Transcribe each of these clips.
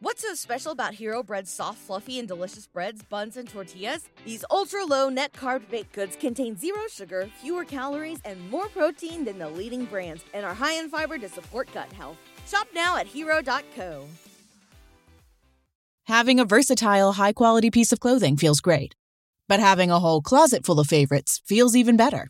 What's so special about Hero Bread's soft, fluffy, and delicious breads, buns, and tortillas? These ultra low net carb baked goods contain zero sugar, fewer calories, and more protein than the leading brands, and are high in fiber to support gut health. Shop now at hero.co. Having a versatile, high quality piece of clothing feels great, but having a whole closet full of favorites feels even better.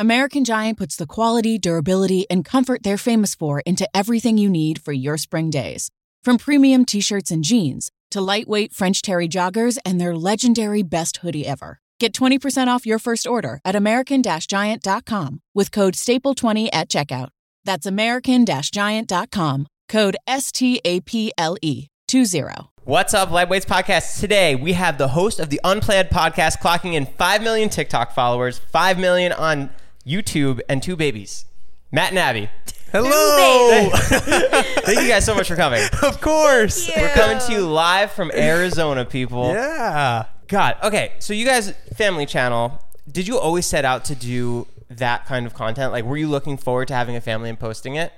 American Giant puts the quality, durability, and comfort they're famous for into everything you need for your spring days. From premium t shirts and jeans to lightweight French terry joggers and their legendary best hoodie ever. Get 20% off your first order at American Giant.com with code STAPLE20 at checkout. That's American Giant.com, code S T A P L E 20. What's up, Lightweights Podcast? Today we have the host of the Unplanned Podcast clocking in 5 million TikTok followers, 5 million on YouTube, and two babies. Matt and Abby. Hello. Thank you guys so much for coming. of course. We're coming to you live from Arizona, people. Yeah. God. Okay, so you guys, family channel, did you always set out to do that kind of content? Like, were you looking forward to having a family and posting it?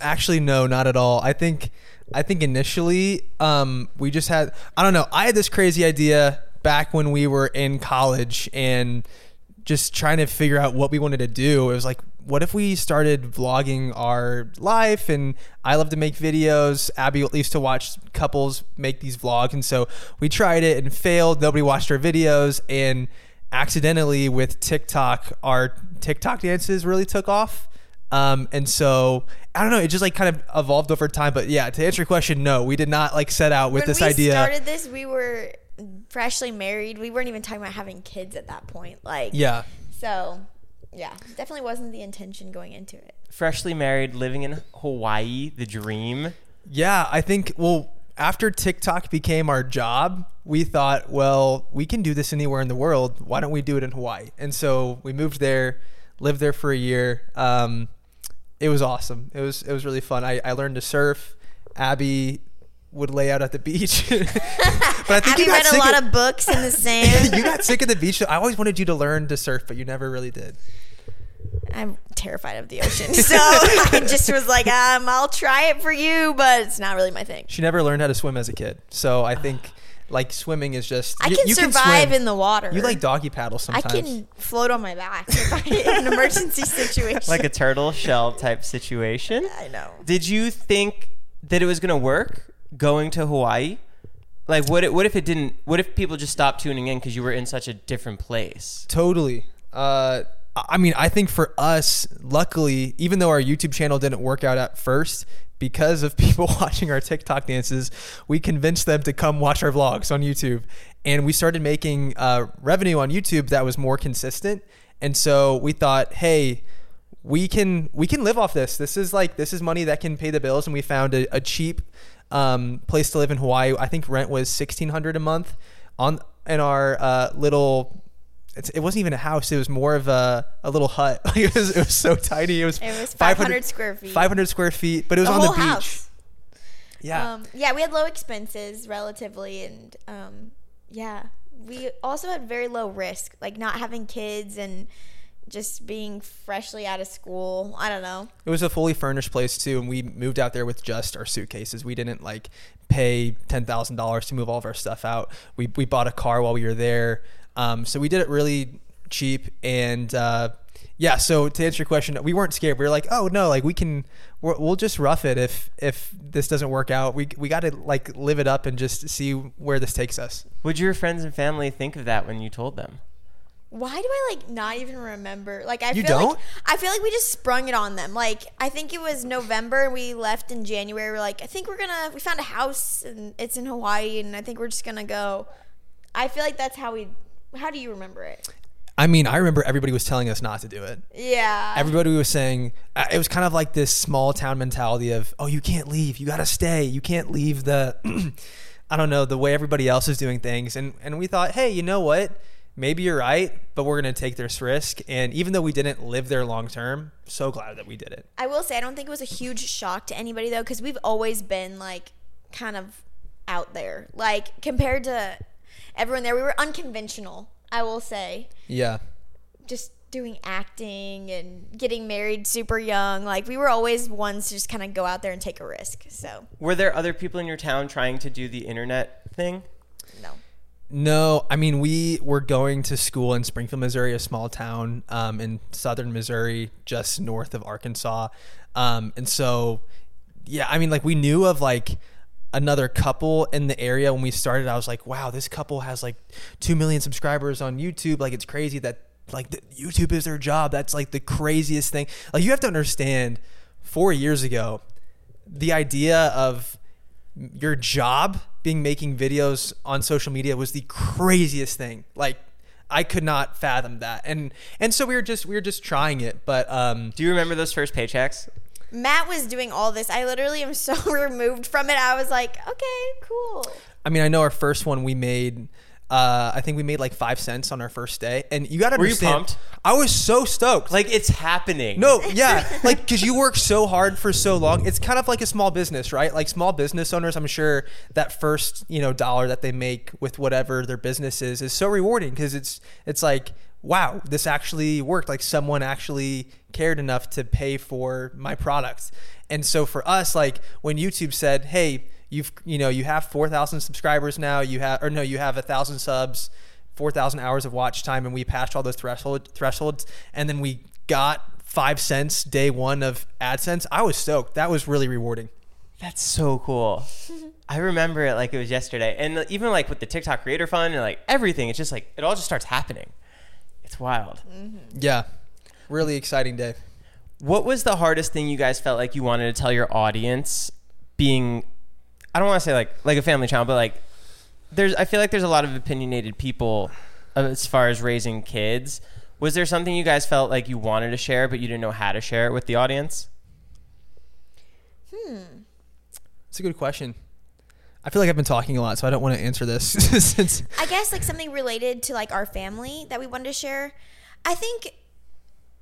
Actually, no, not at all. I think, I think initially, um, we just had. I don't know. I had this crazy idea back when we were in college and just trying to figure out what we wanted to do. It was like, what if we started vlogging our life? And I love to make videos. Abby at least to watch couples make these vlogs. And so we tried it and failed. Nobody watched our videos. And accidentally with TikTok, our TikTok dances really took off. Um, and so I don't know, it just like kind of evolved over time. But yeah, to answer your question, no, we did not like set out with when this we idea. started this, we were freshly married. We weren't even talking about having kids at that point. Like, yeah. So, yeah, definitely wasn't the intention going into it. Freshly married, living in Hawaii, the dream. Yeah, I think well after TikTok became our job, we thought, well, we can do this anywhere in the world. Why don't we do it in Hawaii? And so we moved there, lived there for a year. Um, it was awesome. It was it was really fun. I, I learned to surf. Abby would lay out at the beach. but I think Abby you got read a lot of, of books in the sand. you got sick of the beach. I always wanted you to learn to surf, but you never really did. I'm terrified of the ocean, so I just was like, um, I'll try it for you, but it's not really my thing. She never learned how to swim as a kid, so I think like swimming is just. I you- can you survive swim. in the water. You like doggy paddle sometimes. I can float on my back in an emergency situation. Like a turtle shell type situation. I know. Did you think that it was going to work going to Hawaii? Like, what, it, what if it didn't? What if people just stopped tuning in because you were in such a different place? Totally. Uh, I mean, I think for us, luckily, even though our YouTube channel didn't work out at first, because of people watching our TikTok dances, we convinced them to come watch our vlogs on YouTube. And we started making uh, revenue on YouTube that was more consistent. And so we thought, hey, we can we can live off this. This is like this is money that can pay the bills. And we found a, a cheap um, place to live in Hawaii. I think rent was sixteen hundred a month on in our uh, little. It's, it wasn't even a house. It was more of a, a little hut. It, was, it was so tiny. It was It was 500 square feet. 500 square feet, but it was The on the beach. house. Yeah. Um, yeah, we had low expenses relatively, and um, yeah, we also had very low risk, like not having kids and just being freshly out of school. I don't know. It was a fully furnished place too, and we moved out there with just our suitcases. We didn't like pay ten thousand dollars to move all of our stuff out. We we bought a car while we were there, um, so we did it really cheap. And uh, yeah, so to answer your question, we weren't scared. We were like, oh no, like we can, we're, we'll just rough it if if this doesn't work out. We we got to like live it up and just see where this takes us. Would your friends and family think of that when you told them? Why do I like not even remember? Like I You feel don't? like I feel like we just sprung it on them. Like I think it was November and we left in January. We're like, I think we're gonna we found a house and it's in Hawaii and I think we're just gonna go. I feel like that's how we. How do you remember it? I mean, I remember everybody was telling us not to do it. Yeah. everybody was saying uh, it was kind of like this small town mentality of oh you can't leave you got to stay you can't leave the i don't know the way everybody else is doing things and and we thought hey you know what maybe you're right but we're going to take this risk and even though we didn't live there long term so glad that we did it I will say I don't think it was a huge shock to anybody though, because we've always been like kind of out there. Like compared to everyone there, we were unconventional. I will say, yeah just doing acting and getting married super young. Like we were always ones to just kind of go out there and take a risk. So Were there other people in your town trying to do the internet thing? No. I mean we were going to school in Springfield, Missouri, a small town um, in southern Missouri, just north of Arkansas, um, and so yeah, I mean like we knew of like another couple in the area when we started. I was like, wow, this couple has like two million subscribers on YouTube. Like it's crazy that like YouTube is their job. That's like the craziest thing. Like you have to understand, four years ago, the idea of your job being making videos on social media was the craziest thing. Like I could not fathom that. And and so we were just we were just trying it, but um Do you remember those first paychecks? Matt was doing all this. I literally am so removed from it. I was like, okay, cool. I mean, I know our first one we made uh, I think we made like five cents on our first day, and you got to Were you pumped? I was so stoked. Like it's happening. No, yeah, like because you work so hard for so long. It's kind of like a small business, right? Like small business owners, I'm sure that first you know dollar that they make with whatever their business is is so rewarding because it's it's like wow, this actually worked. Like someone actually cared enough to pay for my products. And so for us, like when YouTube said, hey, you've you know you have 4,000 subscribers now, you have or no, you have a thousand subs. 4,000 hours of watch time and we passed all those threshold thresholds and then we got 5 cents day 1 of AdSense. I was stoked. That was really rewarding. That's so cool. I remember it like it was yesterday. And even like with the TikTok Creator Fund and like everything, it's just like it all just starts happening. It's wild. Mm-hmm. Yeah. Really exciting day. What was the hardest thing you guys felt like you wanted to tell your audience being I don't want to say like like a family channel, but like there's I feel like there's a lot of opinionated people as far as raising kids. Was there something you guys felt like you wanted to share but you didn't know how to share it with the audience? Hmm. It's a good question. I feel like I've been talking a lot, so I don't want to answer this since I guess like something related to like our family that we wanted to share. I think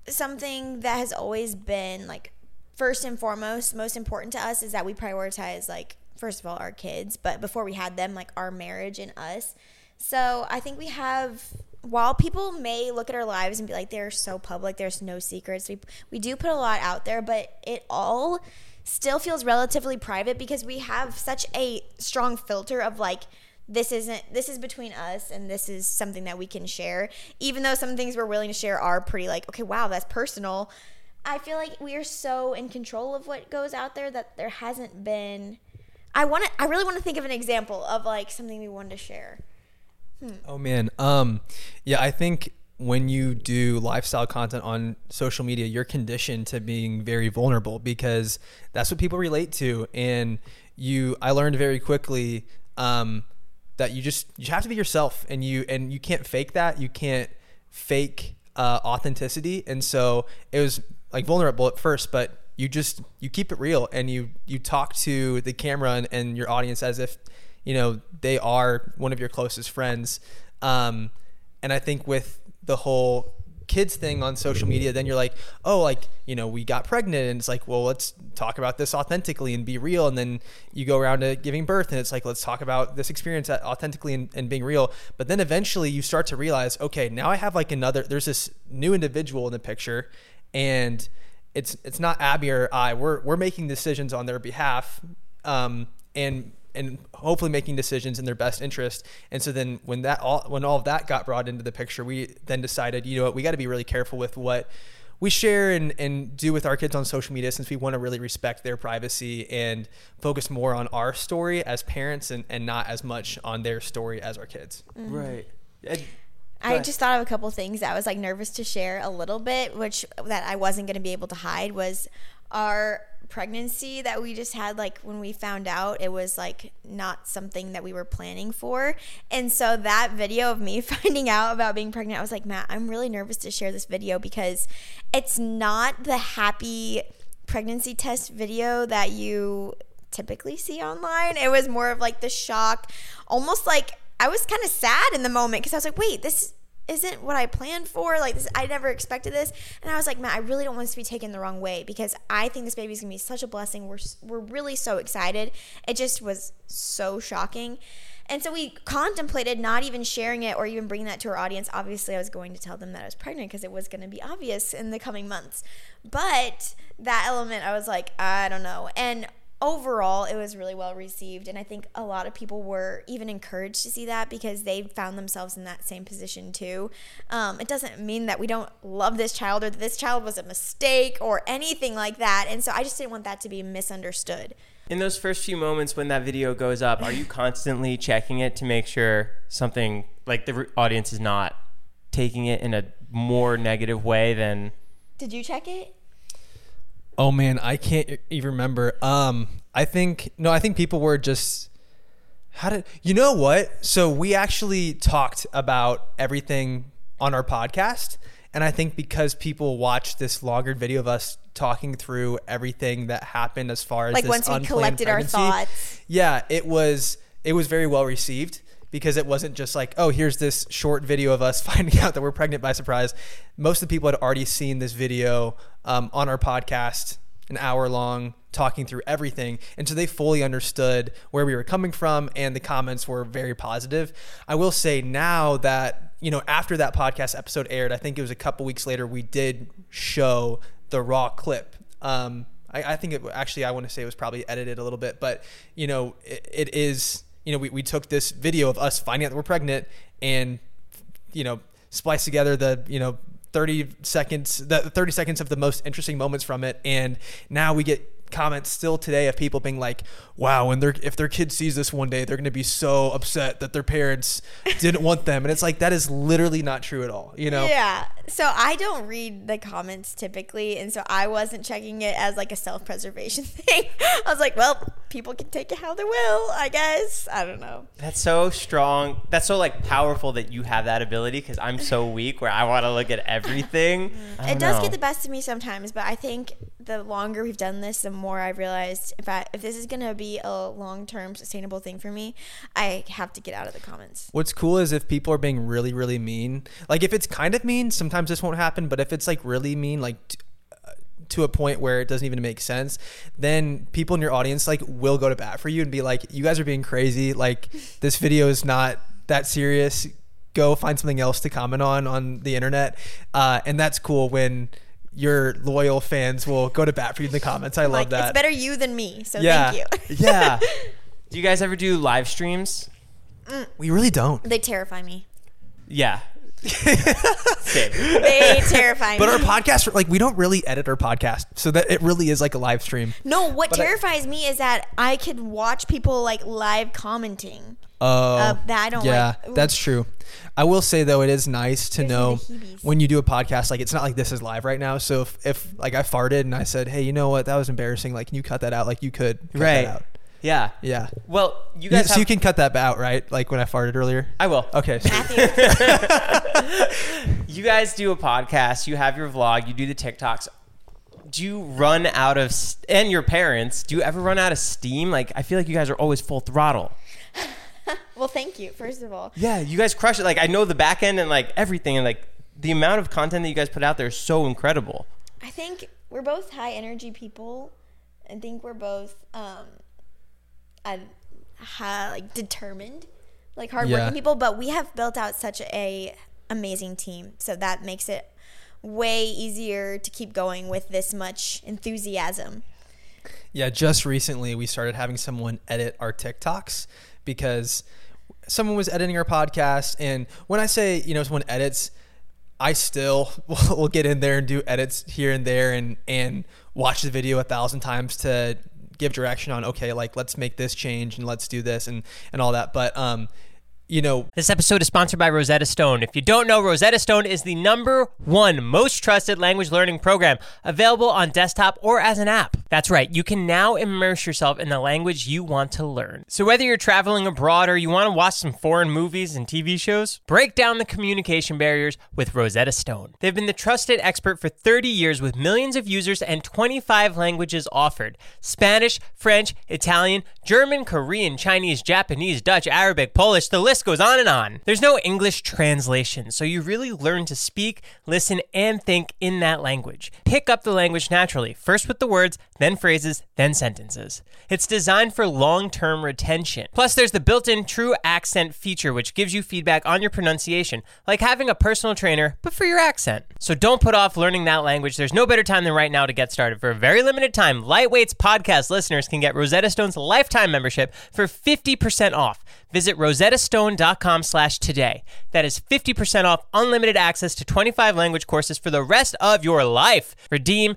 something that has always been like first and foremost most important to us is that we prioritize like first of all our kids, but before we had them like our marriage and us. So, I think we have while people may look at our lives and be like they're so public, there's no secrets. We we do put a lot out there, but it all still feels relatively private because we have such a strong filter of like this isn't this is between us and this is something that we can share even though some things we're willing to share are pretty like okay wow that's personal i feel like we are so in control of what goes out there that there hasn't been i want to i really want to think of an example of like something we wanted to share Oh man. Um yeah, I think when you do lifestyle content on social media, you're conditioned to being very vulnerable because that's what people relate to and you I learned very quickly um that you just you have to be yourself and you and you can't fake that. You can't fake uh, authenticity and so it was like vulnerable at first but you just you keep it real and you you talk to the camera and, and your audience as if you know they are one of your closest friends. Um, and i think with the whole kids thing on social media then you're like oh like you know we got pregnant and it's like well let's talk about this authentically and be real. And then you go around to giving birth and it's like let's talk about this experience authentically and, and being real. But then eventually you start to realize okay now i have like another there's this new individual in the picture and it's it's not abby or i we're, we're making decisions on their behalf um, and and hopefully making decisions in their best interest. And so then when that all when all of that got brought into the picture, we then decided, you know what, we got to be really careful with what we share and, and do with our kids on social media since we want to really respect their privacy and focus more on our story as parents and, and not as much on their story as our kids. Right. And- I just thought of a couple things that I was like nervous to share a little bit, which that I wasn't going to be able to hide was our pregnancy that we just had like when we found out it was like not something that we were planning for. And so that video of me finding out about being pregnant, I was like, "Matt, I'm really nervous to share this video because it's not the happy pregnancy test video that you typically see online. It was more of like the shock, almost like I was kind of sad in the moment because I was like, wait, this isn't what I planned for. Like this, I never expected this, and I was like, man, I really don't want this to be taken the wrong way because I think this baby's gonna be such a blessing. We're we're really so excited. It just was so shocking. And so we contemplated not even sharing it or even bringing that to our audience. Obviously, I was going to tell them that I was pregnant because it was going to be obvious in the coming months. But that element, I was like, I don't know. And overall, it was really well received. And I think a lot of people were even encouraged to see that because they found themselves in that same position too. Um, it doesn't mean that we don't love this child or that this child was a mistake or anything like that. And so I just didn't want that to be misunderstood. In those first few moments when that video goes up, are you constantly checking it to make sure something like the audience is not taking it in a more negative way than Did you check it? Oh man, I can't even remember. Um, I think no, I think people were just how did you know what? So we actually talked about everything on our podcast, and I think because people watched this longer video of us talking through everything that happened as far as Like once we collected our thoughts. Yeah, it was it was very well received because it wasn't just like, oh, here's this short video of us finding out that we're pregnant by surprise. Most of the people had already seen this video um, on our podcast, an hour long, talking through everything. And so they fully understood where we were coming from, and the comments were very positive. I will say now that, you know, after that podcast episode aired, I think it was a couple weeks later, we did show the raw clip. Um, I, I think it actually, I want to say it was probably edited a little bit, but, you know, it, it is you know, we, we took this video of us finding out that we're pregnant and, you know, spliced together the, you know, 30 seconds, the 30 seconds of the most interesting moments from it. And now we get comments still today of people being like, wow, when their if their kid sees this one day, they're going to be so upset that their parents didn't want them. And it's like, that is literally not true at all, you know? Yeah. So I don't read the comments typically, and so I wasn't checking it as like a self-preservation thing. I was like, well, people can take it how they will, I guess. I don't know. That's so strong. That's so like powerful that you have that ability because I'm so weak where I want to look at everything. It does know. get the best of me sometimes, but I think the longer we've done this, the more I've realized if if this is gonna be a long-term sustainable thing for me, I have to get out of the comments. What's cool is if people are being really, really mean. Like if it's kind of mean, sometimes this won't happen. But if it's like really mean, like uh, to a point where it doesn't even make sense, then people in your audience like will go to bat for you and be like, "You guys are being crazy. Like this video is not that serious. Go find something else to comment on on the internet." Uh, and that's cool when your loyal fans will go to bat for you in the comments. I love like that. it's better you than me, so yeah, thank you. yeah. Do you guys ever do live streams? Mm. We really don't. they terrify me. Yeah. They terrify me. But our podcast, like, we don't really edit our podcast, so that it really is like a live stream. no, what But I- terrifies me is that I could watch people like live commenting. Oh, Uh, that I don't yeah, like. That's true. I will say though, it is nice to Gives know when you do a podcast, like it's not like this is live right now. So if, if like I farted and I said, hey, you know what, that was embarrassing. Like, can you cut that out? Like you could, cut Right. That out. Yeah. Yeah. Well, you You- guys so have, you can cut that out, right? Like when I farted earlier. I will. Okay. Matthew. You guys do a podcast. You have your vlog. You do the TikToks. Do you run out of s- and your parents? Do you ever run out of steam? Like I feel like you guys are always full throttle. well, thank you. First of all, Yeah, you guys crush it. Like I know the back end and like everything and like the amount of content that you guys put out there is so incredible. I think we're both high energy people. I think we're both um, uh, ha, like determined, like hardworking Yeah. people. But we have built out such a amazing team, so that makes it way easier to keep going with this much enthusiasm. Yeah, just recently we started having someone edit our TikToks because someone was editing our podcast. And when I say, you know, someone edits, I still will, get in there and do edits here and there and, and watch the video a thousand times to give direction on, okay, like let's make this change and let's do this and, and all that. But, um, you know, This episode is sponsored by Rosetta Stone. If you don't know, Rosetta Stone is the number one most trusted language learning program available on desktop or as an app. That's right, you can now immerse yourself in the language you want to learn. So, whether you're traveling abroad or you want to watch some foreign movies and TV shows, break down the communication barriers with Rosetta Stone. They've been the trusted expert for 30 years with millions of users and 25 languages offered Spanish, French, Italian, German, Korean, Chinese, Japanese, Dutch, Arabic, Polish, the list goes on and on. There's no English translation, so you really learn to speak, listen, and think in that language. Pick up the language naturally, first with the words, then phrases, then sentences. It's designed for long term retention. Plus, there's the built in true accent feature, which gives you feedback on your pronunciation, like having a personal trainer, but for your accent. So don't put off learning that language. There's no better time than right now to get started. For a very limited time, Lightweight's podcast listeners can get Rosetta Stone's lifetime membership for 50% off. Visit rosettastone.com slash today. That is 50% off unlimited access to 25 language courses for the rest of your life. Redeem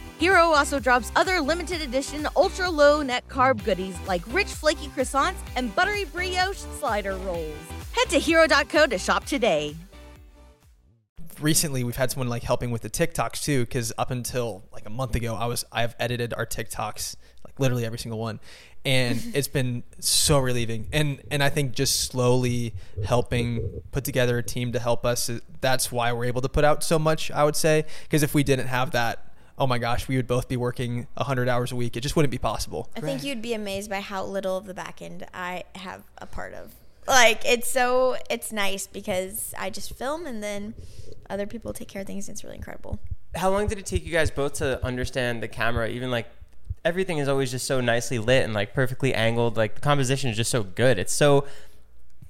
Hero also drops other limited edition ultra low net carb goodies like rich flaky croissants and buttery brioche slider rolls. Head to hero.co to shop today. recently we've had someone like helping with the TikToks too, because up until like a month ago, I was I've edited our TikToks like literally every single one, and it's been so relieving. And and I think just slowly helping put together a team to help us. That's why we're able to put out so much. I would say because if we didn't have that. Oh my gosh, we would both be working 100 hours a week. It just wouldn't be possible. I think you'd be amazed by how little of the back end I have a part of. Like it's so it's nice because I just film and then other people take care of things. and It's really incredible. How long did it take you guys both to understand the camera? Even like everything is always just so nicely lit and like perfectly angled. Like the composition is just so good. It's so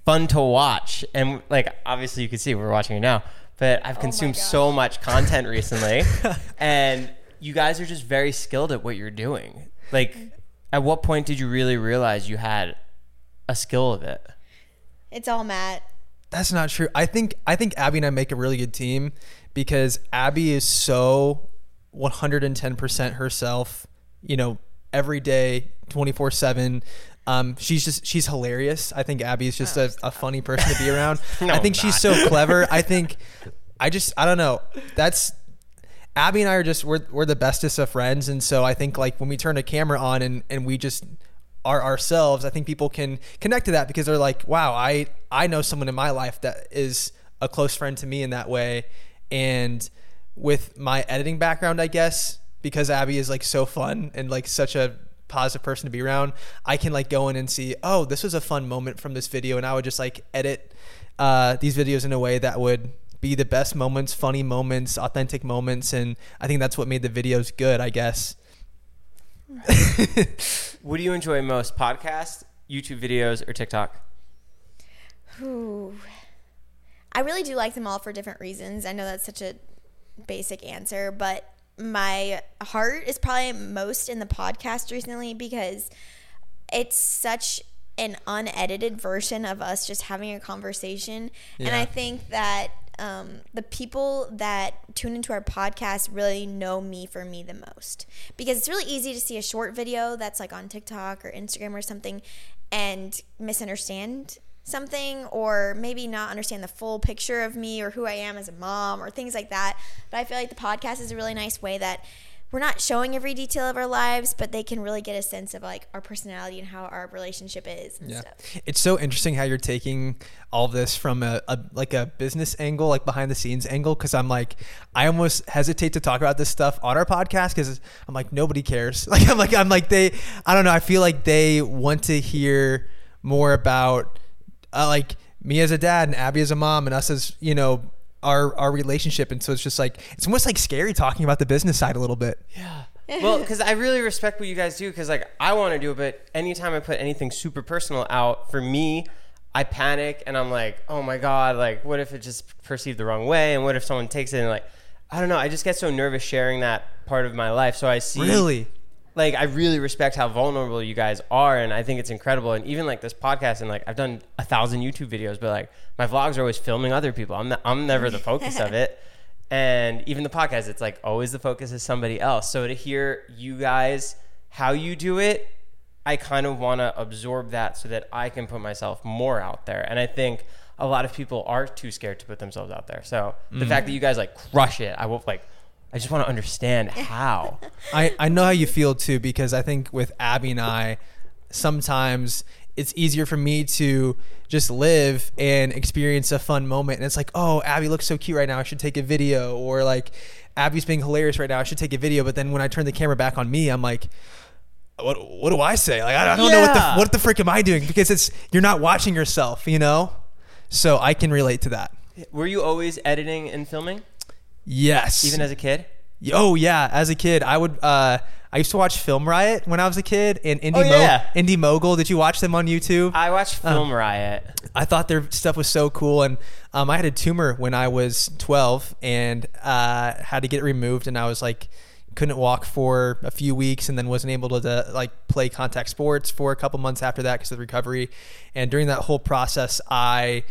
fun to watch. And like obviously you can see we're watching it now, but I've oh consumed so much content recently, and you guys are just very skilled at what you're doing. Like, at what point did you really realize you had a skill of it? It's all Matt. That's not true. I think I think Abby and I make a really good team because Abby is so 110% herself, you know, every day, 24/7. Um, she's just she's hilarious. I think Abby is just a, a funny person to be around. No, I think she's so clever. I think I just I don't know. That's Abby and I are just we're we're the bestest of friends, and so I think like when we turn a camera on and and we just are ourselves, I think people can connect to that because they're like, wow, I I know someone in my life that is a close friend to me in that way, and with my editing background, I guess because Abby is like so fun and like such a positive person to be around, I can like go in and see, oh, this was a fun moment from this video, and I would just like edit uh, these videos in a way that would be the best moments, funny moments, authentic moments, and I think that's what made the videos good, I guess. What do you enjoy most? podcasts, YouTube videos, or TikTok? Ooh. I really do like them all for different reasons. I know that's such a basic answer, but my heart is probably most in the podcast recently because it's such an unedited version of us just having a conversation. And I think that um, the people that tune into our podcast really know me for me the most because it's really easy to see a short video that's like on TikTok or Instagram or something and misunderstand something or maybe not understand the full picture of me or who I am as a mom or things like that. But I feel like the podcast is a really nice way that we're not showing every detail of our lives, but they can really get a sense of like our personality and how our relationship is and Yeah. stuff. It's so interesting how you're taking all this from a, a like a business angle, like behind the scenes angle. Cause I'm like, I almost hesitate to talk about this stuff on our podcast because I'm like, nobody cares. Like, I'm like, I'm like, they, I don't know. I feel like they want to hear more about uh, like me as a dad and Abby as a mom and us as, you know, our, our relationship. And so it's just like, it's almost like scary talking about the business side a little bit. Yeah. well, because I really respect what you guys do. Because like I want to do it, but anytime I put anything super personal out, for me, I panic and I'm like, oh my god, like what if it just perceived the wrong way, and what if someone takes it and like, I don't know. I just get so nervous sharing that part of my life. So I see Really? Like I really respect how vulnerable you guys are, and I think it's incredible. And even like this podcast, and like I've done a thousand YouTube videos, but like my vlogs are always filming other people. I'm not, I'm never the focus of it, and even the podcast, it's like always the focus is somebody else. So to hear you guys how you do it, I kind of want to absorb that so that I can put myself more out there. And I think a lot of people are too scared to put themselves out there. So the mm-hmm. fact that you guys like crush it, I will like. I just want to understand how. I, I know how you feel too because I think with Abby and I, sometimes it's easier for me to just live and experience a fun moment. And it's like, oh, Abby looks so cute right now. I should take a video. Or like, Abby's being hilarious right now. I should take a video. But then when I turn the camera back on me, I'm like, what, what do I say? Like, I, I don't know what the, what the frick am I doing? Because it's, you're not watching yourself, you know? So I can relate to that. Were you always editing and filming, Yes. even as a kid? Oh yeah, as a kid, I would. Uh, I used to watch Film Riot when I was a kid, and Indy, Oh, yeah. Mo- Indy Mogul. Did you watch them on YouTube? I watched Film Riot. I thought their stuff was so cool, and um, I had a tumor when I was 12, and uh, had to get it removed, and I was like, couldn't walk for a few weeks, and then wasn't able to, to like play contact sports for a couple months after that because of the recovery. And during that whole process, I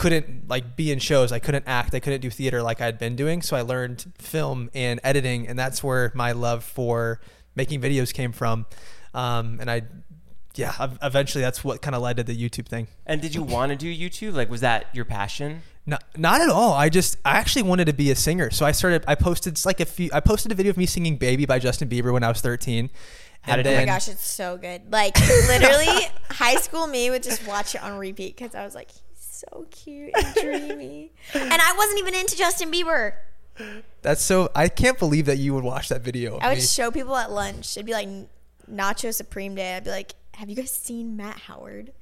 couldn't like be in shows. I couldn't act. I couldn't do theater like I had been doing. So I learned film and editing, and that's where my love for making videos came from. Um, and I, yeah, eventually that's what kind of led to the YouTube thing. And did you want to do YouTube? Like, was that your passion? Not, not at all. I just I actually wanted to be a singer, so I started. I posted like a few. I posted a video of me singing "Baby" by Justin Bieber when I was thirteen. How And did Oh my gosh, it's so good. Like literally, high school me would just watch it on repeat because I was like, he's so cute and dreamy, and I wasn't even into Justin Bieber. That's so. I can't believe that you would watch that video. Of I would me. show people at lunch. It'd be like Nacho Supreme Day. I'd be like, "Have you guys seen Matt Howard?"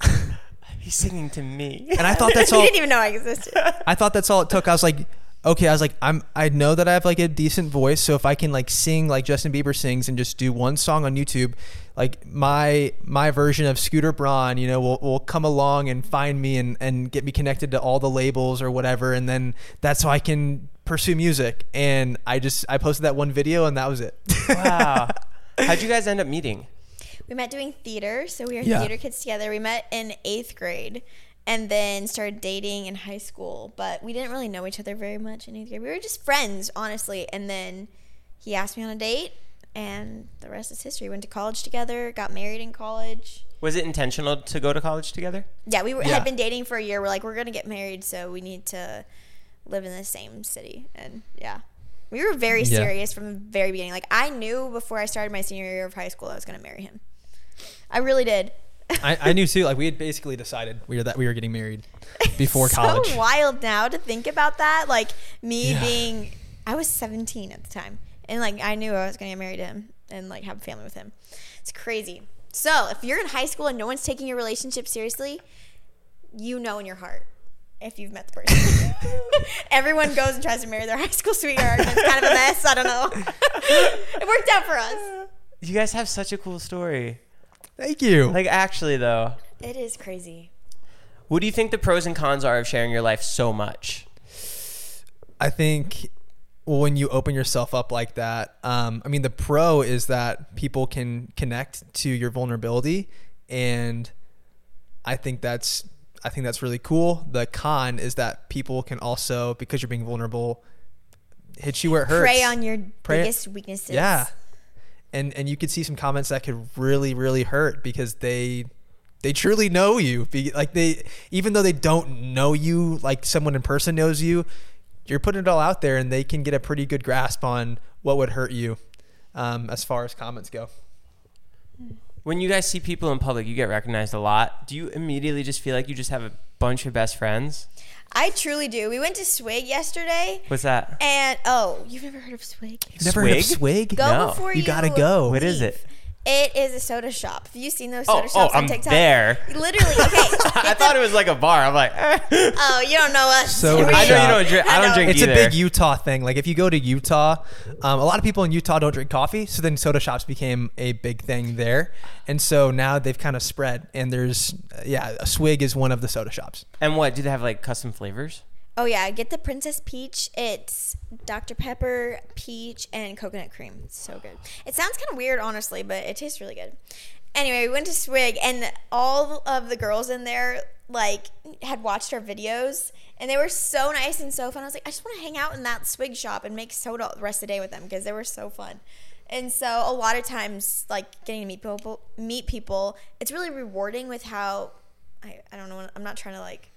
He's singing to me. and I thought that's he all. didn't even know I existed. I thought that's all it took. I was like, okay. I was like, I'm. I know that I have like a decent voice, so if I can like sing like Justin Bieber sings and just do one song on YouTube, like my my version of Scooter Braun, you know, will will come along and find me and and get me connected to all the labels or whatever, and then that's how I can pursue music. And I just I posted that one video, and that was it. wow. How'd you guys end up meeting? we met doing theater, so we were Yeah. theater kids together. We met in eighth grade, and then started dating in high school. But we didn't really know each other very much in eighth grade. We were just friends, honestly. And then he asked me on a date, and the rest is history. Went to college together, got married in college. Was it intentional to go to college together? Yeah, we were, Yeah. had been dating for a year. We're like, we're gonna get married, so we need to live in the same city. And yeah, we were very Yeah. serious from the very beginning. Like I knew before I started my senior year of high school I was gonna marry him. I really did. I, I knew too. Like we had basically decided we were that we were getting married before so college. So wild now to think about that. Like me Yeah. being, I was 17 at the time, and like I knew I was gonna get married to him and like have a family with him. It's crazy. So if you're in high school and no one's taking your relationship seriously, you know in your heart if you've met the person. Everyone goes and tries to marry their high school sweetheart. and It's kind of a mess. I don't know. it worked out for us. You guys have such a cool story. Thank you. Like, actually, though, It is crazy. what do you think the pros and cons are of sharing your life so much? I think when you open yourself up like that, um, I mean, the pro is that people can connect to your vulnerability, and I think that's I think that's really cool. The con is that people can also, because you're being vulnerable, hit you where it hurts. Prey on your Prey- biggest weaknesses. Yeah, and and you could see some comments that could really really hurt because they they truly know you. Like they even though they don't know you like someone in person knows you, you're putting it all out there, and they can get a pretty good grasp on what would hurt you, um, as far as comments go. When you guys see people in public, you get recognized a lot. Do you immediately just feel like you just have a bunch of best friends? I truly do. We went to Swig yesterday, What's that? and oh, you've never heard of Swig? Never heard of Swig? Swig? Go No. before You you. gotta go. What is leave. it? It is a soda shop. Have you seen those Oh, soda oh, shops on I'm TikTok? there. Literally, okay. I thought it was like a bar. I'm like, eh. Oh, you don't know us. Soda I know you don't drink. I I don't know. drink It's either. a big Utah thing. Like if you go to Utah, um, a lot of people in Utah don't drink coffee, so then soda shops became a big thing there, and so now they've kind of spread. And there's uh, yeah, a Swig is one of the soda shops. And what? Do they have like custom flavors? Oh yeah, get the Princess Peach. It's Dr Pepper, peach, and coconut cream. It's so good. It sounds kind of weird, honestly, but it tastes really good. Anyway, we went to Swig, and all of the girls in there like had watched our videos, and they were so nice and so fun. I was like, I just want to hang out in that Swig shop and make soda the rest of the day with them because they were so fun. And so a lot of times, like getting to meet people, meet people, it's really rewarding with how I, I don't know. I'm not trying to like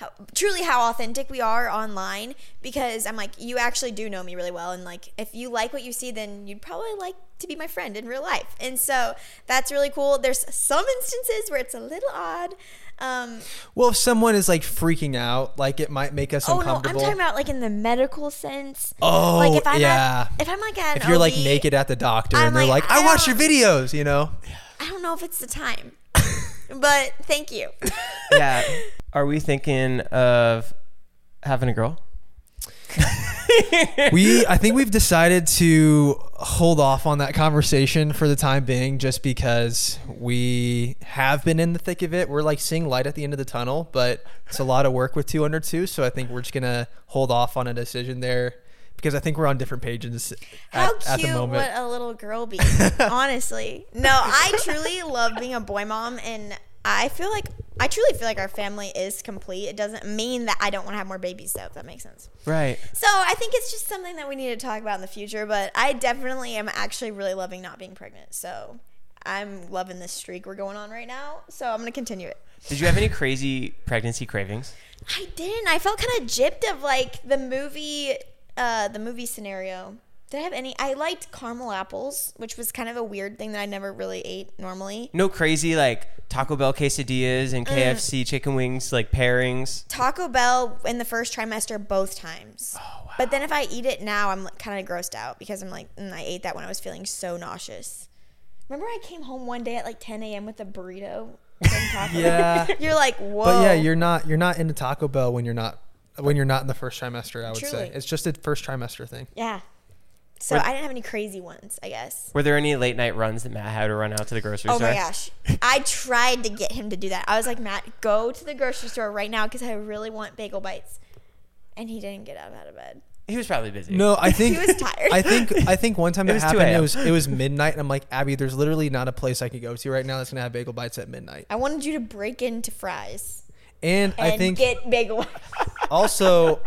how, truly how authentic we are online because I'm like, you actually do know me really well. And like, if you like what you see, then you'd probably like to be my friend in real life. And so that's really cool. There's some instances where it's a little odd. Um, Well, if someone is like freaking out, like it might make us oh no, I'm talking about like in the medical sense. Oh, like if I'm yeah. at, if I'm like at an if you're like naked at the doctor I'm and they're like, like, I, I watch your videos, you know? I don't know if it's the time, but thank you. yeah. Are we thinking of having a girl? we I think we've decided to hold off on that conversation for the time being just because we have been in the thick of it. We're like seeing light at the end of the tunnel, but it's a lot of work with two under two, so I think we're just going to hold off on a decision there because I think we're on different pages How at, at the cute moment. would a little girl be? Honestly, no. I truly love being a boy mom, and I feel like I truly feel like our family is complete. It doesn't mean that I don't want to have more babies, though. If that makes sense. Right. So I think it's just something that we need to talk about in the future. But I definitely am actually really loving not being pregnant. So I'm loving this streak we're going on right now. So I'm gonna continue it. Did you have any crazy pregnancy cravings? I didn't. I felt kind of gypped of like the movie, uh, the movie scenario. Did I have any? I liked caramel apples, which was kind of a weird thing that I never really ate normally. No crazy like Taco Bell quesadillas and KFC chicken wings like pairings. Taco Bell in the first trimester both times. But then if I eat it now, I'm kind of grossed out because I'm like, mm, I ate that when I was feeling so nauseous. Remember, I came home one day at like 10 a.m. with a burrito. from Taco Yeah. You're like, whoa. But yeah, you're not you're not into Taco Bell when you're not when you're not in the first trimester, I would say. It's just a first trimester thing. Yeah. So Were- I didn't have any crazy ones, I guess. Were there any late night runs that Matt had to run out to the grocery oh store? Oh store? my gosh. I tried to get him to do that. I was like, Matt, go to the grocery store right now because I really want bagel bites. And he didn't get up out of bed. He was probably busy. No, I think he was tired. I think I think one time It it, was 2 happened. It a.m.. was it was midnight, and I'm like, Abby, there's literally not a place I could go to right now that's gonna have bagel bites at midnight. I wanted you to break into fries And, and I think get bagel also,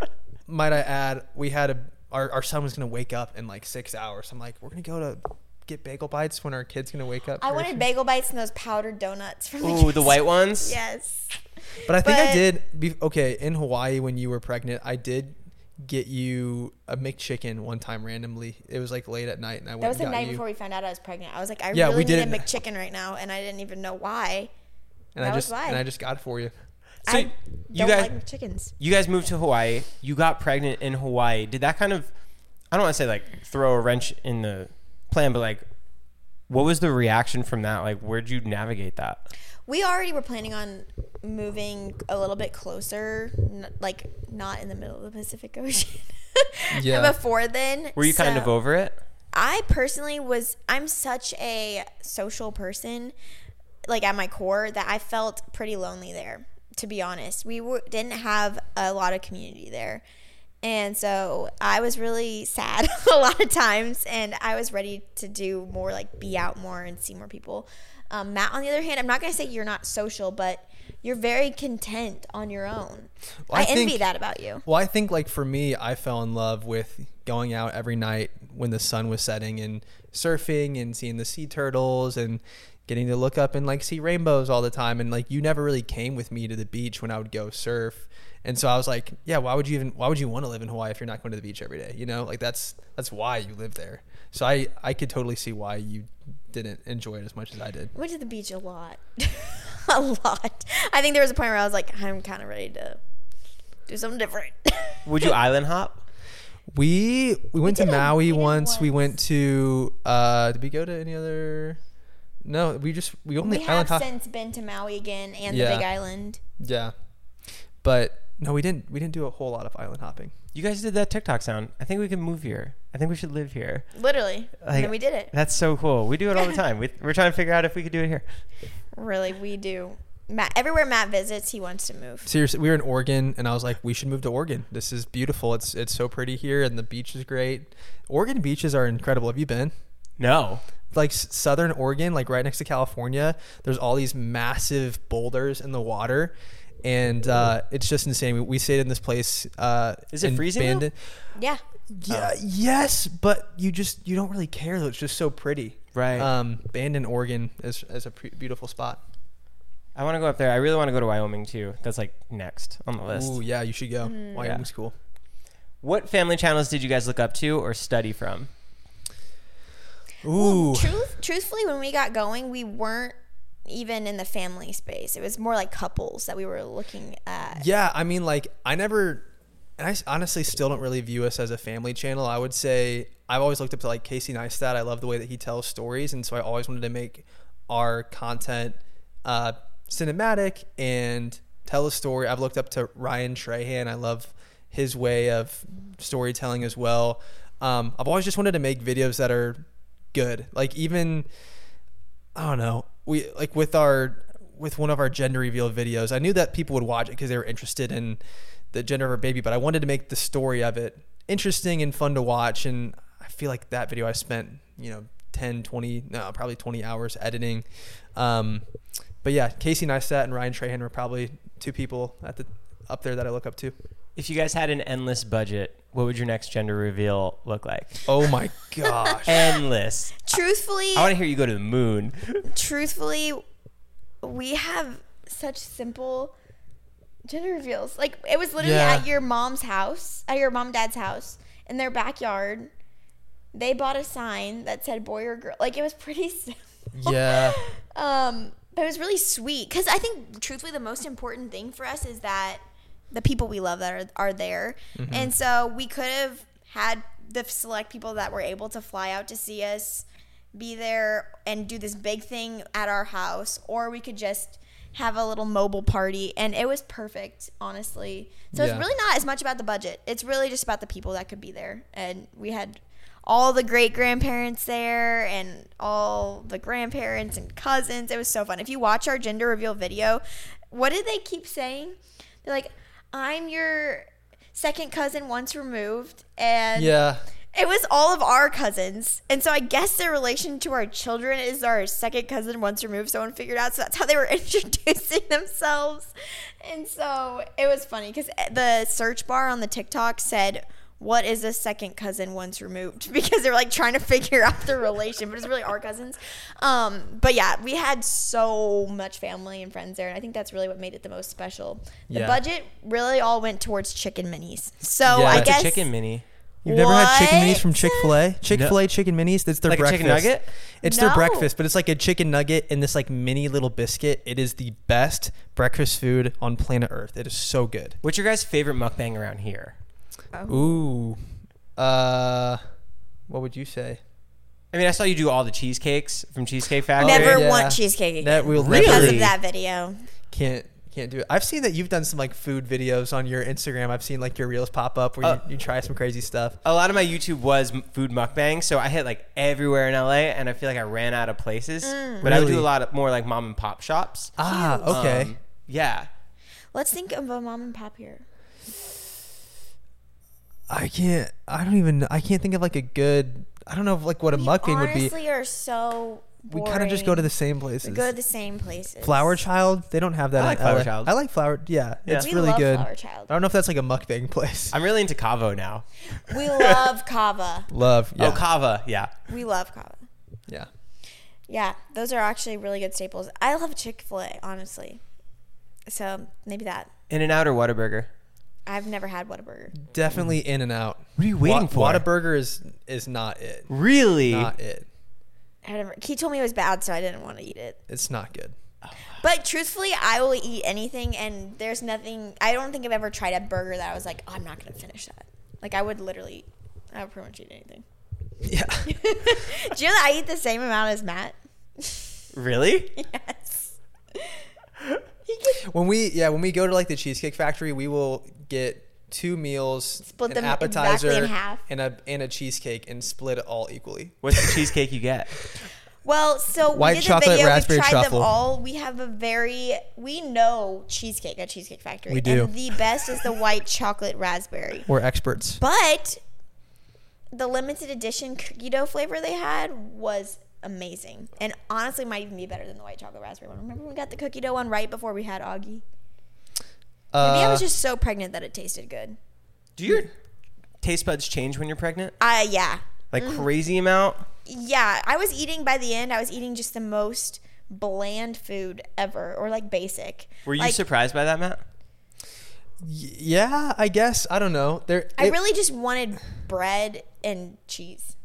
might I add, we had a our, our son was gonna wake up in like six hours. I'm like, we're gonna go to get bagel bites when our kid's gonna wake up. I wanted soon." bagel bites and those powdered donuts from Ooh, the gas white ones. Yes. But I think I did. Be, okay, in Hawaii when you were pregnant, I did get you a McChicken one time randomly. It was like late at night, and I went. That was the night you, before we found out I was pregnant. I was like, I Yeah, really we need a did it- McChicken right now, and I didn't even know why. and that I was just why. and I just got it for you. So I you don't guys, like McChickens. you guys moved to Hawaii. You got pregnant in Hawaii. Did that kind of, I don't want to say like throw a wrench in the plan, but like, what was the reaction from that? Like, where'd you navigate that? We already were planning on moving a little bit closer, n- like not in the middle of the Pacific Ocean. Yeah. Before then, Were you kind of over it? I personally was I'm such a social person like at my core that I felt pretty lonely there to be honest. We were, didn't have a lot of community there. And so I was really sad a lot of times and I was ready to do more like be out more and see more people. Um, Matt on the other hand, I'm not going to say you're not social, but you're very content on your own. Well, I, I envy think- that about you. Well, I think like for me, I fell in love with going out every night when the sun was setting and surfing and seeing the sea turtles and getting to look up and like see rainbows all the time. And like you never really came with me to the beach when I would go surf. And so I was like, yeah, why would you even why would you want to live in Hawaii if you're not going to the beach every day? You know, like that's that's why you live there. So I I could totally see why you didn't enjoy it as much as I did. went to the beach a lot. a lot. I think there was a point where I was like, I'm kind of ready to do something different. Would you island hop? We we went to Maui we did once. We went to uh did we go to any other No, we just we only we have hop. since been to Maui again and Yeah. the Big Island. Yeah. But no, we didn't we didn't do a whole lot of island hopping. You guys did that TikTok sound. I think we can move here. I think we should live here. Literally. and Like- then we did it. That's so cool. We do it all the time. We, we're trying to figure out if we could do it here. Really, we do. Matt, everywhere Matt visits, he wants to move. Seriously, we were in Oregon and I was like, we should move to Oregon. This is beautiful. It's it's so pretty here and the beach is great. Oregon beaches are incredible. Have you been? No. like southern Oregon, like right next to California, there's all these massive boulders in the water, and uh, it's just insane. We, we stayed in this place. Uh, Is it in freezing, though? Bandon. Yeah. Yeah, yes, but you just you don't really care though. It's just so pretty. Right. Um, Bandon, Oregon is is a pre- beautiful spot. I want to go up there. I really want to go to Wyoming too. That's like next on the list. Ooh, yeah, you should go. Mm-hmm. Wyoming's cool. What family channels did you guys look up to or study from? Ooh, Truth, truthfully, when we got going, we weren't even in the family space. It was more like couples that we were looking at. Yeah, I mean, like I never, and I honestly still don't really view us as a family channel. I would say I've always looked up to like Casey Neistat. I love the way that he tells stories, and so I always wanted to make our content uh, cinematic and tell a story. I've looked up to Ryan Trahan. I love his way of storytelling as well. Um, I've always just wanted to make videos that are good. Like even I don't know. We like with our with one of our gender reveal videos. I knew that people would watch it because they were interested in the gender of our baby, but I wanted to make the story of it interesting and fun to watch. And I feel like that video I spent you know 10, 20, no, probably 20 hours editing. Um, but yeah, Casey Neistat and Ryan Trahan were probably two people at the up there that I look up to. If you guys had an endless budget, what would your next gender reveal look like? Oh my gosh. Endless. Truthfully, I want to hear you go to the moon. truthfully, we have such simple gender reveals. Like it was literally Yeah. at your mom's house, at your mom and dad's house, in their backyard. They bought a sign that said boy or girl. Like it was pretty simple. yeah. Um, but it was really sweet because I think, truthfully, the most important thing for us is that the people we love that are, are there, mm-hmm. and so we could have had the select people that were able to fly out to see us be there and do this big thing at our house, or we could just have a little mobile party, and it was perfect, honestly. So Yeah. it's really not as much about the budget; it's really just about the people that could be there, and we had all the great grandparents there and all the grandparents and cousins. It was so fun. If you watch our gender reveal video, what did they keep saying? They're like, I'm your second cousin once removed. And Yeah. it was all of our cousins. And so I guess their relation to our children is our second cousin once removed. Someone figured out. So that's how they were introducing themselves. And so it was funny because eh, the search bar on the TikTok said, what is a second cousin once removed? Because they're like trying to figure out the relation, but it's really our cousins. Um, but yeah, we had so much family and friends there, and I think that's really what made it the most special. The Yeah. budget really all went towards chicken minis. So Yeah. I What's guess a chicken mini? You've never had chicken minis from Chick Fil A? Chick Fil A chicken minis. That's their Like a breakfast. chicken nugget? It's their breakfast, but it's like a chicken nugget in this like mini little biscuit. It is the best breakfast food on planet Earth. It is so good. What's your guys' favorite mukbang around here? Ooh, uh, what would you say? I mean, I saw you do all the cheesecakes from Cheesecake Factory. never yeah. want cheesecake again That will because Really? of that video. Can't can't do it. I've seen that you've done some like food videos on your Instagram. I've seen like your reels pop up where Uh, you, you try some crazy stuff. a lot of my YouTube was m- food mukbang, so I hit like everywhere in LA, and I feel like I ran out of places. But I would do Really? a lot of more like mom and pop shops. Ah, okay. Um, yeah. Let's think of a mom and pop here. I can't. I don't even. I can't think of like a good. I don't know if, like what a We mukbang would be. honestly are so We kind of just go to the same places. We go to the same places. Flower Child, they don't have that. I like in Flower LA. Child. I like Flower. Yeah, Yeah. it's We really love good. Flower Child. I don't know if that's like a mukbang place. I'm really into Cava now. We love Cava. Love. Yeah. Oh, Cava, yeah. We love Cava. yeah. Yeah, those are actually really good staples. I love Chick Fil A, honestly. So maybe that. In and Out or Whataburger? I've never had Whataburger. Definitely In and Out. What are you waiting for? Whataburger is is not it. Really? Not it. I never. He told me it was bad, so I didn't want to eat it. It's not good. But truthfully, I will eat anything, and there's nothing. I don't think I've ever tried a burger that I was like, oh, I'm not gonna finish that. Like I would literally, I would pretty much eat anything. Yeah. Do you know that I eat the same amount as Matt? Really? yes. when we yeah when we go to like the Cheesecake Factory, we will get two meals, Split an them appetizer, exactly in half. and a and a cheesecake, and split it all equally. What's the cheesecake you get? Well, so White we did chocolate, the video. raspberry We've tried truffle. them all. We have a very we know cheesecake at Cheesecake Factory. We do. And the best is the white chocolate raspberry. We're experts. But the limited edition cookie dough flavor they had was amazing, and honestly, might even be better than the white chocolate raspberry one. Remember when we got the cookie dough one right before we had Augie? Maybe I Uh, was just so pregnant that it tasted good. Do your taste buds change when you're pregnant? Uh yeah. Like crazy amount? Yeah, I was eating by the end. I was eating just the most bland food ever or like basic. Were you Like, surprised by that, Matt? Yeah, I guess I don't know. There, I it- really just wanted bread and cheese.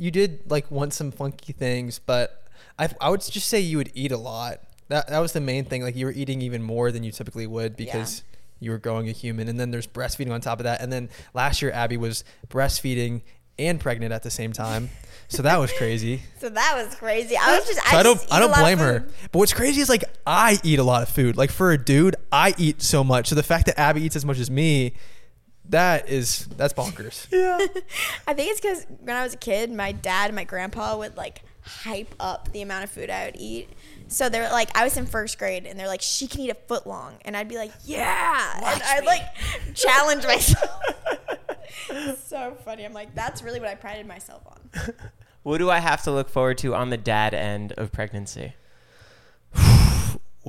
You did like want some funky things, but I I would just say you would eat a lot. That that was the main thing. Like you were eating even more than you typically would because you were growing a human, and then there's breastfeeding on top of that. And then last year Abby was breastfeeding and pregnant at the same time, so that was crazy. So that was crazy. I was just So I, don't just I don't blame her. But what's crazy is like I eat a lot of food. Like for a dude, I eat so much. So the fact that Abby eats as much as me, that is that's bonkers. Yeah. I think it's because when I was a kid, my dad and my grandpa would like hype up the amount of food I would eat. So they're like, I was in first grade, and they're like, she can eat a foot long, and I'd be like, yeah, and I'd like challenge myself. so funny. I'm like, that's really what I prided myself on. What do I have to look forward to on the dad end of pregnancy?